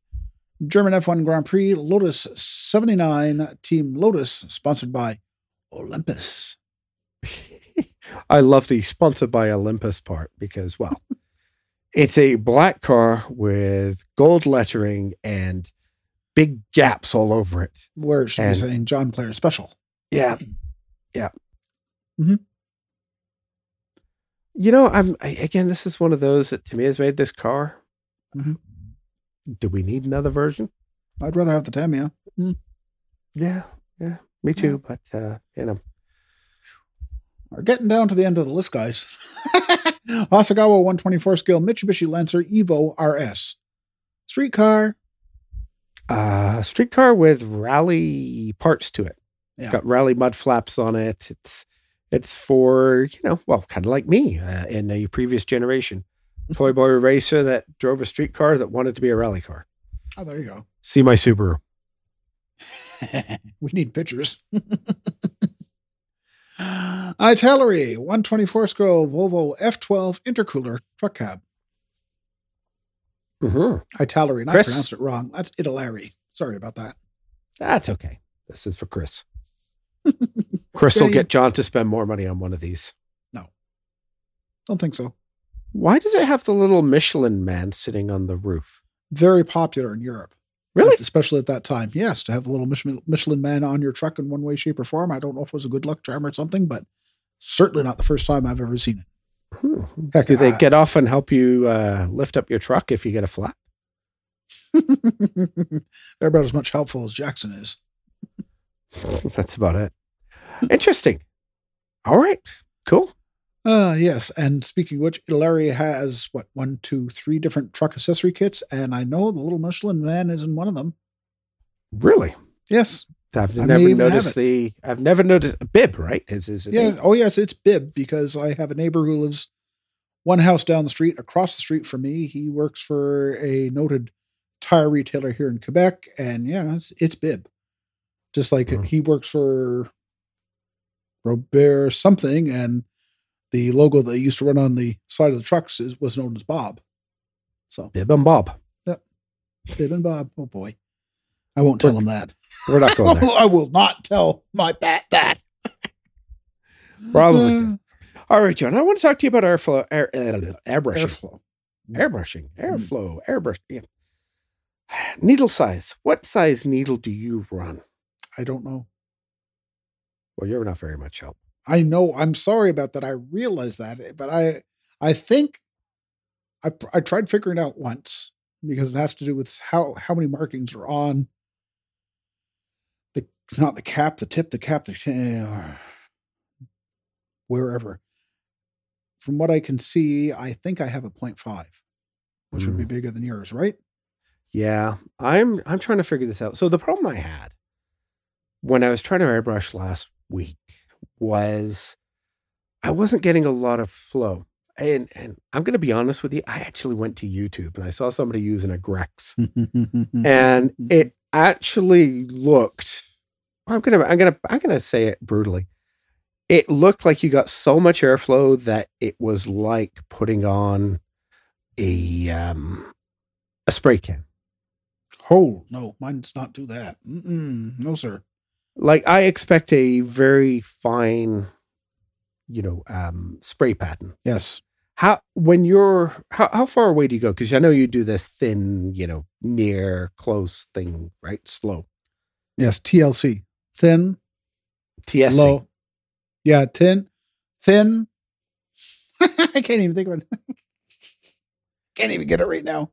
S3: German F1 Grand Prix, Lotus 79, Team Lotus, sponsored by Olympus.
S2: I love the sponsored by Olympus part because, well, it's a black car with gold lettering and big gaps all over it.
S3: Where should
S2: And-
S3: be saying John Player Special.
S2: Yeah. Yeah.
S3: Mhm.
S2: You know, I'm I, again, this is one of those that to me has made this car.
S3: Mhm.
S2: Do we need another version?
S3: I'd rather have the Tamiya.
S2: Yeah. Yeah. Me too. But, uh, you know,
S3: We're getting down to the end of the list, guys. Hasegawa 124 scale Mitsubishi Lancer Evo RS. Streetcar.
S2: uh, streetcar with rally parts to it.
S3: Yeah.
S2: It's got rally mud flaps on it. It's, it's for, you know, well, kind of like me uh, in a previous generation. Toy boy racer that drove a streetcar that wanted to be a rally car.
S3: Oh, there you go.
S2: See my Subaru.
S3: we need pictures. Itinerary 124 scale Volvo F12 intercooler truck cab.
S2: Mm-hmm.
S3: Itinerary, and I pronounced it wrong. That's Itinerary. Sorry about that.
S2: That's okay. This is for Chris. Chris will get John to spend more money on one of these.
S3: No, don't think so.
S2: Why does it have the little Michelin man sitting on the roof?
S3: Very popular in Europe.
S2: Really?
S3: Especially at that time. Yes, to have a little Michelin, man on your truck in one way, shape, or form. I don't know if it was a good luck charm or something, but certainly not the first time I've ever seen
S2: Hmm.
S3: Heck,
S2: Do they get off and help you uh, lift up your truck if you get a flat?
S3: They're about as much helpful as Jackson is.
S2: That's about it. Interesting. All right. Cool.
S3: Uh, yes. And speaking of which, Larry has what one, two, three different truck accessory kits, and I know the little Michelin man is in one of them.
S2: Really?
S3: Yes.
S2: I've
S3: I
S2: never noticed the. I've never noticed bib. Right? Is is it?
S3: Yes. Oh, yes. It's Bib because I have a neighbor who lives one house down the street, across the street from me. He works for a noted tire retailer here in Quebec, and yeah, it's, it's Bib. Just like
S2: Hmm.
S3: he works for Robert something, and the logo that used to run on the side of the trucks is, was known as Bob. So
S2: Bib and Bob. Yep.
S3: Bib and Bob. Oh boy, I won't tell him that.
S2: We're not going there.
S3: I will not tell my bat that.
S2: Probably.
S3: Uh.
S2: All right, John. I want to talk to you about airflow, air, uh, airbrushing,
S3: airflow.
S2: airbrushing,
S3: Mm.
S2: airflow, airbrush. Yeah. Needle size. What size needle do you run?
S3: I don't know.
S2: Well, you're not very much help.
S3: I know. I'm sorry about that. I realize that, but I I think I I tried figuring it out once because it has to do with how how many markings are on the not the cap, the tip, the cap, the uh, wherever. From what I can see, I think I have a 0.5, which would be bigger than yours, right?
S2: Yeah, I'm I'm trying to figure this out. So the problem I had when I was trying to airbrush last week was I wasn't getting a lot of flow. And and I'm going to be honest with you, I actually went to YouTube and I saw somebody using a Grex and it actually looked I'm going to I'm going to I'm going to say it brutally. It looked like you got so much airflow that it was like putting on a um a spray can.
S3: oh no, mine does not do that. Mm-mm, no, sir.
S2: Like I expect a very fine, you know, um, spray pattern.
S3: Yes.
S2: How when you're how how far away do you go? Because I know you do this thin, you know, near close thing, right? Slow
S3: Yes. TLC. Thin,
S2: TSC.
S3: low. Yeah, thin, thin. I can't even think of it. can't even get it right now.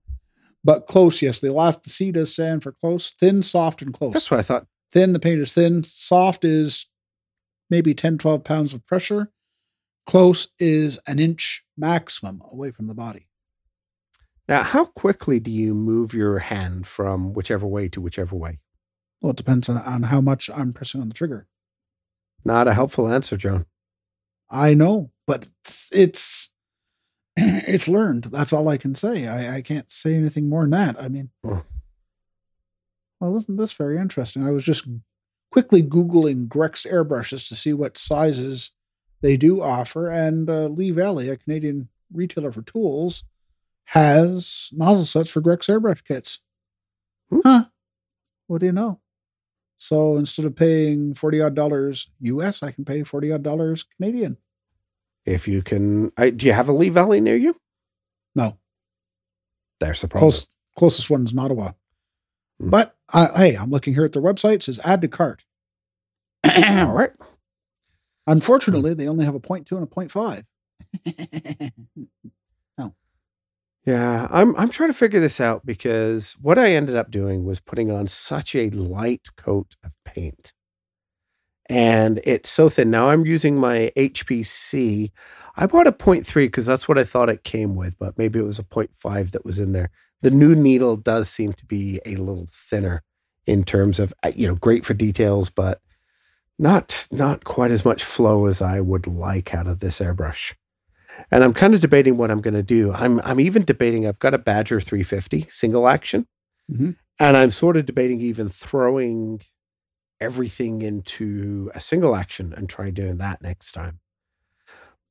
S3: But close, yes. The last the C does stand for close. Thin, soft, and close.
S2: That's what I thought.
S3: Thin, the paint is thin. Soft is maybe 10, 12 pounds of pressure. Close is an inch maximum away from the body.
S2: Now, how quickly do you move your hand from whichever way to whichever way?
S3: Well, it depends on, on how much I'm pressing on the trigger.
S2: Not a helpful answer, John.
S3: I know, but it's it's learned. That's all I can say. I, I can't say anything more than that. I mean,
S2: Oh.
S3: Well, isn't this very interesting? I was just quickly Googling Grex airbrushes to see what sizes they do offer, and uh, Lee Valley, a Canadian retailer for tools, has nozzle sets for Grex airbrush kits.
S2: Hmm.
S3: Huh? What do you know? So instead of paying forty odd dollars US, I can pay forty odd dollars Canadian.
S2: If you can, I, do you have a Lee Valley near you?
S3: No,
S2: There's the problem.
S3: close closest one is in Ottawa. But uh, hey, I'm looking here at their website. It says add to cart.
S2: All right.
S3: Unfortunately, they only have a point two and a point five.
S2: Yeah, I'm I'm trying to figure this out because what I ended up doing was putting on such a light coat of paint. And it's so thin. Now I'm using my HPC. I bought a 0.3 because that's what I thought it came with, but maybe it was a 0.5 that was in there. The new needle does seem to be a little thinner in terms of uh, you know, great for details, but not not quite as much flow as I would like out of this airbrush and I'm kind of debating what I'm going to do. I'm I'm even debating. I've got a Badger 350 single action,
S3: Mhm.
S2: and I'm sort of debating even throwing everything into a single action and try doing that next time.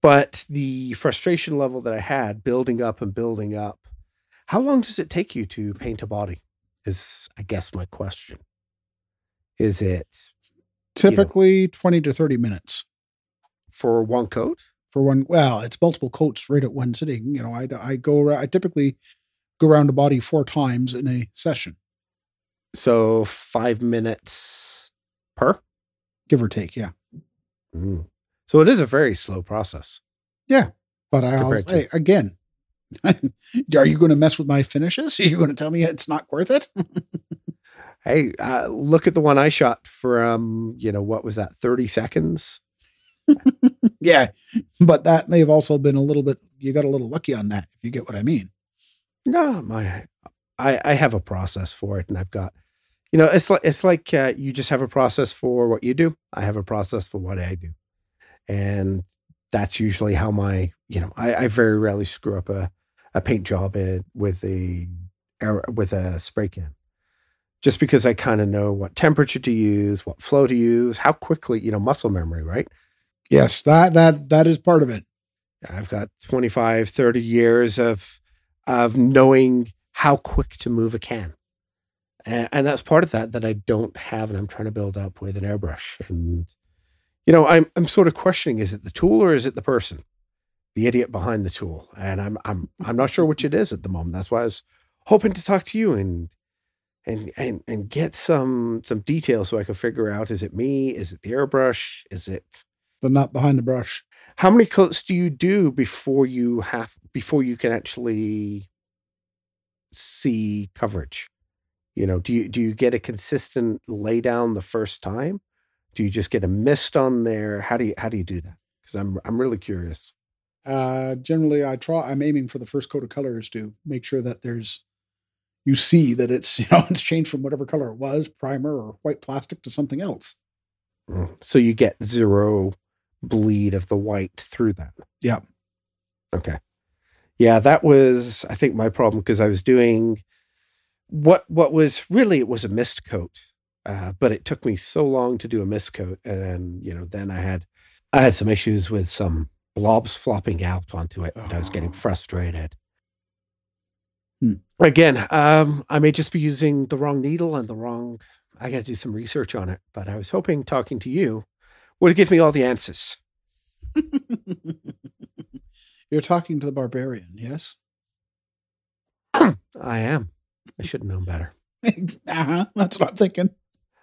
S2: But the frustration level that I had building up and building up. How long does it take you to paint a body? Is I guess my question. Is it
S3: Typically 20 to 30 minutes
S2: for one coat?
S3: for one. Well, it's multiple coats right at one sitting. You know, I, I go around, I typically go around a body four times in a session,
S2: So five minutes per.
S3: give or take. Yeah.
S2: Mm. So it is a very slow process. Yeah.
S3: But I always,
S2: to-
S3: hey, again, are you going to mess with my finishes? Are you going to tell me it's not worth it?
S2: Hey, uh, look at the one I shot from, you know, what was that, 30 seconds?
S3: yeah. But that may have also been a little bit, you got a little lucky on that, if you get what I mean.
S2: No, my, I, I have a process for it and I've got, you know, it's like, it's like uh, you just have a process for what you do. I have a process for what I do. And that's usually how my, you know, I, I very rarely screw up a, a paint job in, with a, air- with a spray can. Just because I kind of know what temperature to use, what flow to use, how quickly, you know, muscle memory, right?
S3: Yes, that that that is part of it.
S2: I've got 25, 30 years of of knowing how quick to move a can. And, and that's part of that that I don't have and I'm trying to build up with an airbrush. And you know, I'm I'm sort of questioning is it the tool or is it the person? The idiot behind the tool. And I'm I'm I'm not sure which it is at the moment. That's why I was hoping to talk to you and and and and get some some details so I can figure out is it me? Is it the airbrush? Is it
S3: The nut behind the brush.
S2: how many coats do you do before you have before you can actually see coverage you know do you do you get a consistent lay down the first time do you just get a mist on there how do you how do you do that because i'm i'm really curious
S3: Uh, generally, I try. I'm aiming for the first coat of colors to make sure that there's, you see that it's you know it's changed from whatever color it was, primer or white plastic to something else.
S2: Mm. so you get zero bleed of the white through that
S3: Yeah.
S2: okay yeah that was i think my problem because i was doing what what was really it was a mist coat uh, but it took me so long to do a mist coat and you know then i had i had some issues with some blobs flopping out onto it and i was getting
S3: Oh.
S2: frustrated
S3: Hmm.
S2: again um i may just be using the wrong needle and the wrong i gotta do some research on it but i was hoping talking to you would give me all the answers
S3: You're talking to the barbarian, yes?
S2: i am i should have known better
S3: uh-huh, that's what I'm thinking.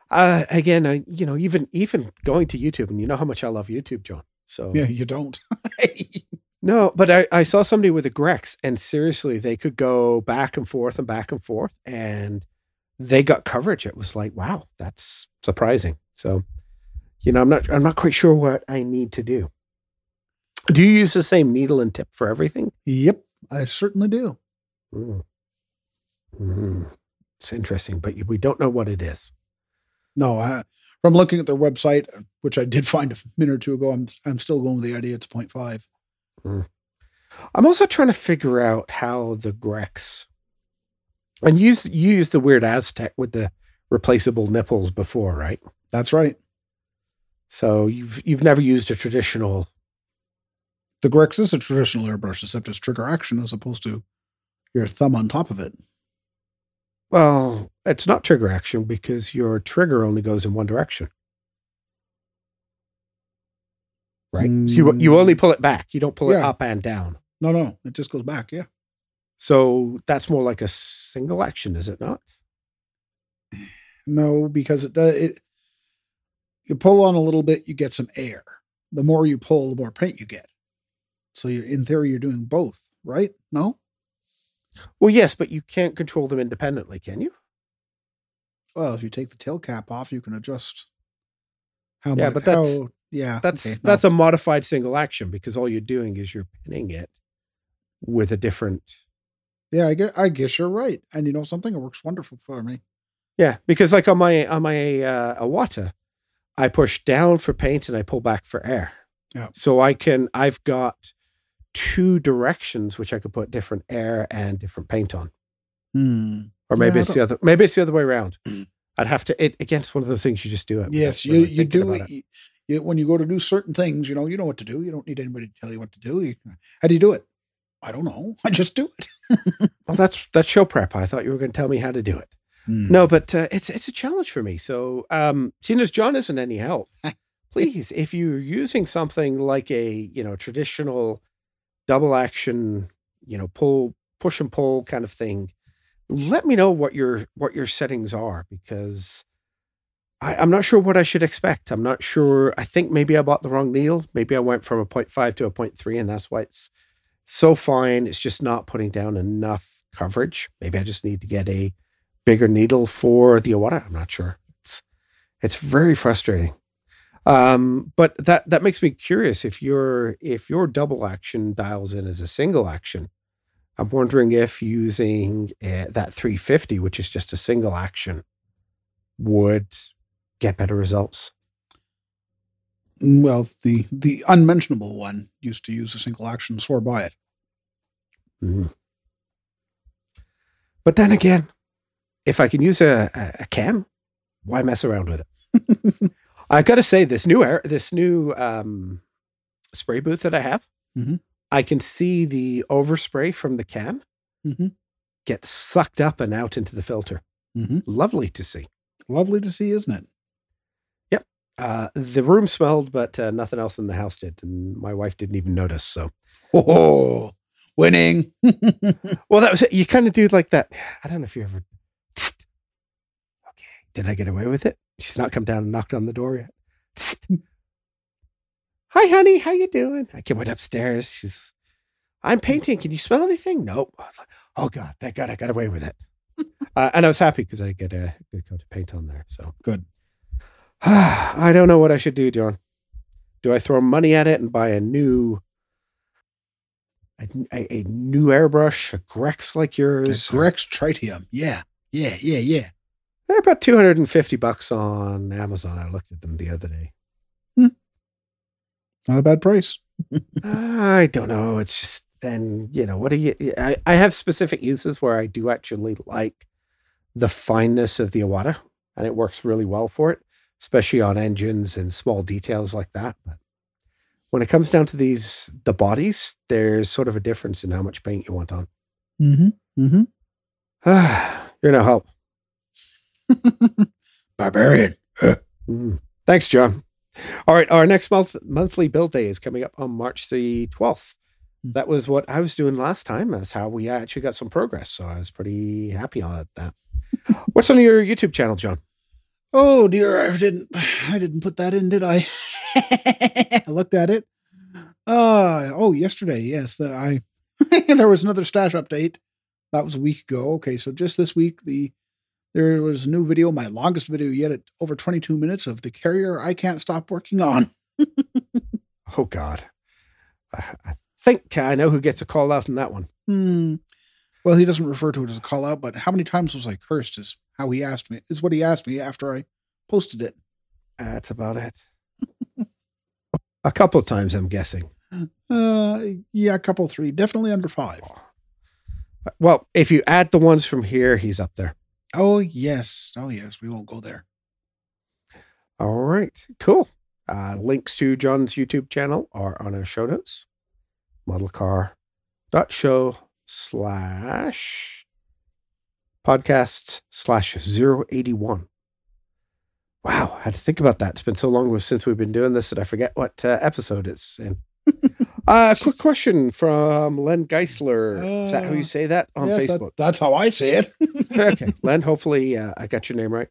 S2: uh again I, you know even even going to youtube and you know how much i love youtube john so
S3: Yeah, you don't.
S2: no but I, I saw somebody with a grex and seriously they could go back and forth and back and forth and they got coverage it was like wow that's surprising so you know i'm not i'm not quite sure what i need to do do you use the same needle and tip for everything
S3: yep, I certainly do.
S2: Mm. Mm. it's interesting but we don't know what it is
S3: No, I, from looking at their website, which I did find a minute or two ago, I'm I'm still going with the idea it's a 0.5. Mm.
S2: I'm also trying to figure out how the Grex and you used, you used the weird Aztek with the replaceable nipples before, right?
S3: That's right.
S2: So you've you've never used a traditional
S3: The Grex is a traditional airbrush, except it's trigger action as opposed to your thumb on top of it.
S2: Well, it's not trigger action because your trigger only goes in one direction. right? So you you only mm. pull it back. You don't pull it up and down.
S3: No, no, it just goes back. Yeah.
S2: So that's more like a single action, is it not?
S3: No, because it does it. You pull on a little bit, you get some air. The more you pull, the more paint you get. So you, in theory, you're doing both, right? No.
S2: Well, yes, but you can't control them independently, can you?
S3: Well, if you take the tail cap off, you can adjust. How
S2: Yeah,
S3: much?
S2: but that's-
S3: how- yeah.
S2: That's
S3: okay, no.
S2: that's a modified single action because all you're doing is you're pinning it with a different
S3: yeah. I guess, I guess you're right. And you know something, it works wonderful for me.
S2: Yeah, because like on my on my uh, Iwata, I push down for paint and I pull back for air.
S3: Yeah.
S2: So I can I've got two directions which I could put different air and different paint on,
S3: Hmm.
S2: or maybe
S3: Yeah,
S2: it's the other maybe it's the other way around.
S3: Mm.
S2: I'd have to. It again, it's one of those things you just do it.
S3: Yes, you you do
S2: about
S3: it. You, when you go to do certain things, you know, you know what to do. You don't need anybody to tell you what to do. You, how do you do it? I don't know. I just do it.
S2: Well, that's that's show prep. I thought you were going to tell me how to do it.
S3: Hmm.
S2: No, but uh, it's it's a challenge for me. So, um, seeing as John isn't any help, please, if you're using something like a you know traditional double action, you know pull push and pull kind of thing, let me know what your what your settings are because I, I'm not sure what I should expect. I'm not sure. I think maybe I bought the wrong needle. Maybe I went from a 0.5 to a 0.3, and that's why it's so fine. It's just not putting down enough coverage. Maybe I just need to get a bigger needle for the Iwata. I'm not sure. It's it's very frustrating. Um, but that that makes me curious if your if your double action dials in as a single action. I'm wondering if using uh, that 350, which is just a single action, would get better results.
S3: Well, the the unmentionable one used to use a single action, swore by it.
S2: Mhm. But then again, if I can use a, a, a can, why mess around with it? I got to say, this new air, this new um, spray booth that I have,
S3: Mhm.
S2: I can see the overspray from the can
S3: Mhm.
S2: get sucked up and out into the filter.
S3: Mhm.
S2: Lovely to see.
S3: Lovely to see, isn't it? Yep.
S2: Uh, the room smelled, but uh, nothing else in the house did, and my wife didn't even notice. So,
S3: Oh, winning.
S2: well, that was it. You kind of do like that. I don't know if you ever. Okay, did I get away with it? She's not come down and knocked on the door yet. Hi, honey. How you doing? I came went upstairs. She's. I'm painting. Can you smell anything? Nope. I was like, oh god, thank God I got away with it. uh, and I was happy because I get a good coat of paint on there. So
S3: Good.
S2: I don't know what I should do, John. Do I throw money at it and buy a new, a, a, a new airbrush, a Grex like yours?
S3: A Grex Tritium. Yeah. Yeah. Yeah. Yeah.
S2: They're about two hundred and fifty bucks on Amazon. I looked at them the other day.
S3: Not a bad price.
S2: I don't know. It's just then you know what do you? I, I have specific uses where I do actually like the fineness of the Iwata, and it works really well for it, especially on engines and small details like that. But when it comes down to these the bodies, there's sort of a difference in how much paint you want on.
S3: Mm-hmm. Mm-hmm.
S2: You're no help.
S3: Barbarian.
S2: Mm. Thanks, John. All right, our next month monthly build day is coming up on March the 12th. That was what I was doing last time. That's how we actually got some progress. So I was pretty happy on that. What's on your YouTube channel, John?
S3: Oh dear, I didn't I didn't put that in, did I? I looked at it. Uh oh, yesterday, yes. The, I there was another stash update. That was a week ago. Okay, so just this week the there was a new video, my longest video yet at over 22 minutes of the carrier I can't stop working on.
S2: Oh, God. I, think I know who gets a call out in that one.
S3: Hmm. Well, he doesn't refer to it as a call out, but how many times was I cursed is how he asked me. Is what he asked me after I posted it.
S2: That's about it. a couple of times, I'm guessing.
S3: Uh yeah, a couple three, definitely under five.
S2: Well, if you add the ones from here, he's up there.
S3: Oh yes. Oh yes, we won't go there.
S2: All right, cool. Uh, links to John's YouTube channel are on our show notes. Modelcar.show slash podcast slash 081. Wow, I had to think about that. It's been so long since we've been doing this that I forget what uh, episode it's in. Uh, quick question from Len Geisler. Is that how you
S3: Uh,
S2: say that on
S3: Yes, that-
S2: Facebook?
S3: that's how I say it.
S2: okay, Len. Hopefully, uh, I got your name right.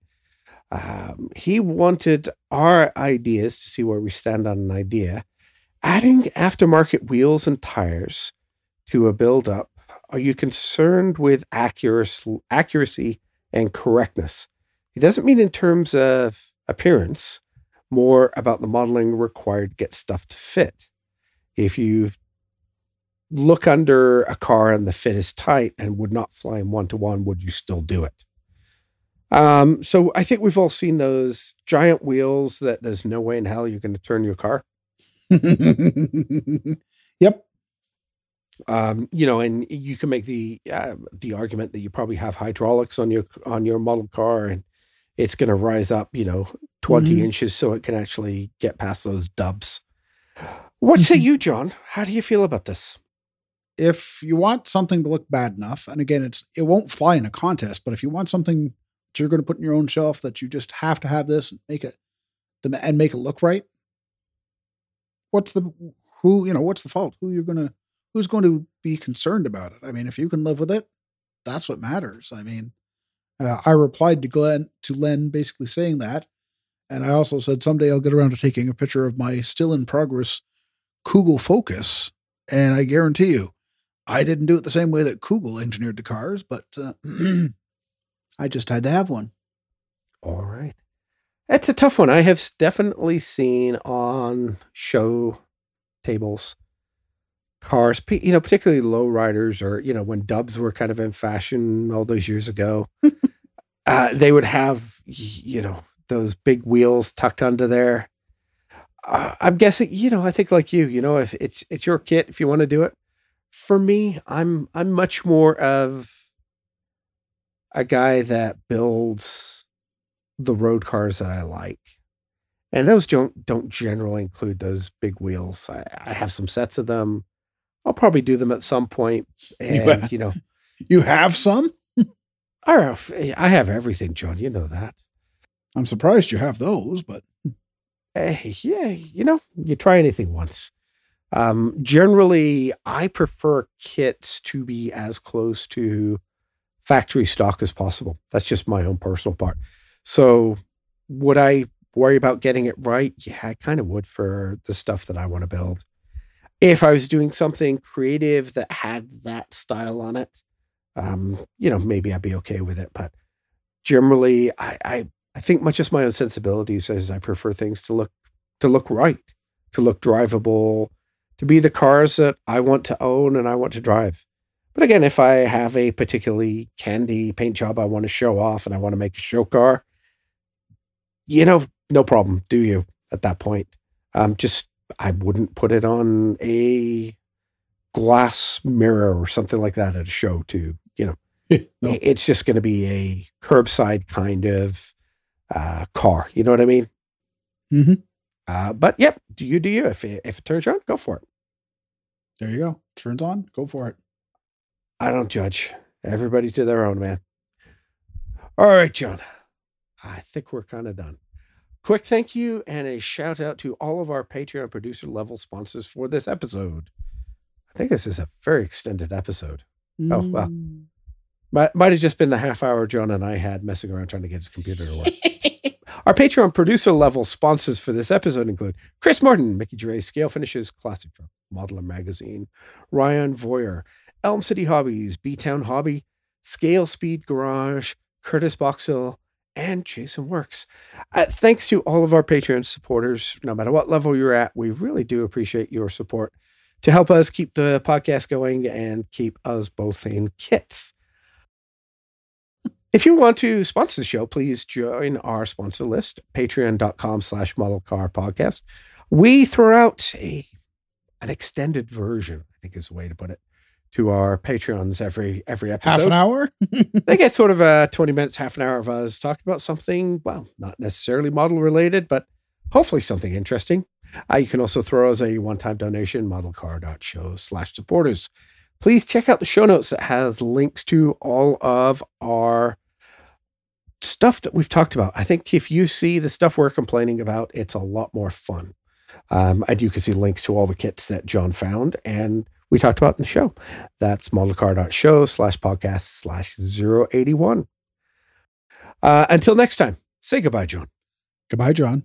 S2: Um, he wanted our ideas to see where we stand on an idea. Adding aftermarket wheels and tires to a build-up. Are you concerned with accuracy, accuracy and correctness? He doesn't mean in terms of appearance, more about the modeling required to get stuff to fit. If you look under a car and the fit is tight and would not fly in one to one, would you still do it? Um, so I think we've all seen those giant wheels that there's no way in hell you're going to turn your car.
S3: yep.
S2: Um, you know, and you can make the uh, the argument that you probably have hydraulics on your on your model car, and it's going to rise up, you know, 20
S3: Mhm.
S2: inches so it can actually get past those dubs. What say
S3: Mhm.
S2: you, John? How do you feel about this?
S3: If you want something to look bad enough, and again, it's it won't fly in a contest, but if you want something that you're going to put in your own shelf that you just have to have this and make it and make it look right, what's the who you know what's the fault? Who you're gonna who's going to be concerned about it? I mean, if you can live with it, that's what matters. I mean, uh, I replied to Glenn to Len basically saying that, and I also said someday I'll get around to taking a picture of my still in progress Kugel Focus, and I guarantee you, I didn't do it the same way that Kugel engineered the cars, but uh, I just had to have one.
S2: All right. It's a tough one. I have definitely seen on show tables cars, you know, particularly low riders or, you know, when dubs were kind of in fashion all those years ago. uh, they would have, you know, those big wheels tucked under there. I'm guessing, you know, I think like you, you know, if it's it's your kit, if you want to do it. For me, I'm I'm much more of a guy that builds the road cars that I like. And those don't don't generally include those big wheels. I, I have some sets of them. I'll probably do them at some point. And
S3: have-
S2: you know,
S3: You have some?
S2: I have, I have everything, John. You know that.
S3: I'm surprised you have those, but
S2: Eh, yeah, you know, you try anything once. Um, generally, I prefer kits to be as close to factory stock as possible. That's just my own personal part. So, would I worry about getting it right? Yeah, I kind of would for the stuff that I want to build. If I was doing something creative that had that style on it, um, you know, maybe I'd be okay with it. But generally, I, I I think much just my own sensibilities is I prefer things to look to look right, to look drivable, to be the cars that I want to own and I want to drive. But again, if I have a particularly candy paint job I want to show off and I want to make a show car, you know, no problem. Do you at that point? Um, just I wouldn't put it on a glass mirror or something like that at a show to, you know,
S3: no.
S2: It's just going to be a curbside kind of uh, car. You know what I mean?
S3: Mhm.
S2: Uh, but yep, do you do you? If it, if it turns on, go for it.
S3: there you go. Turns on, go for it.
S2: I don't judge. Everybody to their own, man. All right, John. I think we're kind of done. Quick thank you and a shout out to all of our Patreon producer level sponsors for this episode. I think this is a very extended episode. Oh, well.
S3: Mm.
S2: Might, might have just been the half hour John and I had messing around trying to get his computer to work. Our Patreon producer level sponsors for this episode include Chris Martin, Mickey Dre, Scale Finishes, Classic Truck, Modeler Magazine, Ryan Voyer, Elm City Hobbies, B Town Hobby, Scale Speed Garage, Curtis Boxhill, and Jason Works. Uh, thanks to all of our Patreon supporters, no matter what level you're at, we really do appreciate your support to help us keep the podcast going and keep us both in kits. If you want to sponsor the show, please join our sponsor list, patreon.com slash model car podcast. We throw out a an extended version, I think is the way to put it, to our Patreons every every episode.
S3: Half an hour?
S2: They get sort of a 20 minutes, half an hour of us talking about something, well, not necessarily model related, but hopefully something interesting. Uh, you can also throw us a one-time donation, modelcar.show slash supporters. Please check out the show notes that has links to all of our stuff that we've talked about. I think if you see the stuff we're complaining about, it's a lot more fun. Um, and you can see links to all the kits that John found and we talked about in the show. That's modelcar.show slash podcast slash 081. Uh, until next time, say goodbye, John.
S3: Goodbye, John.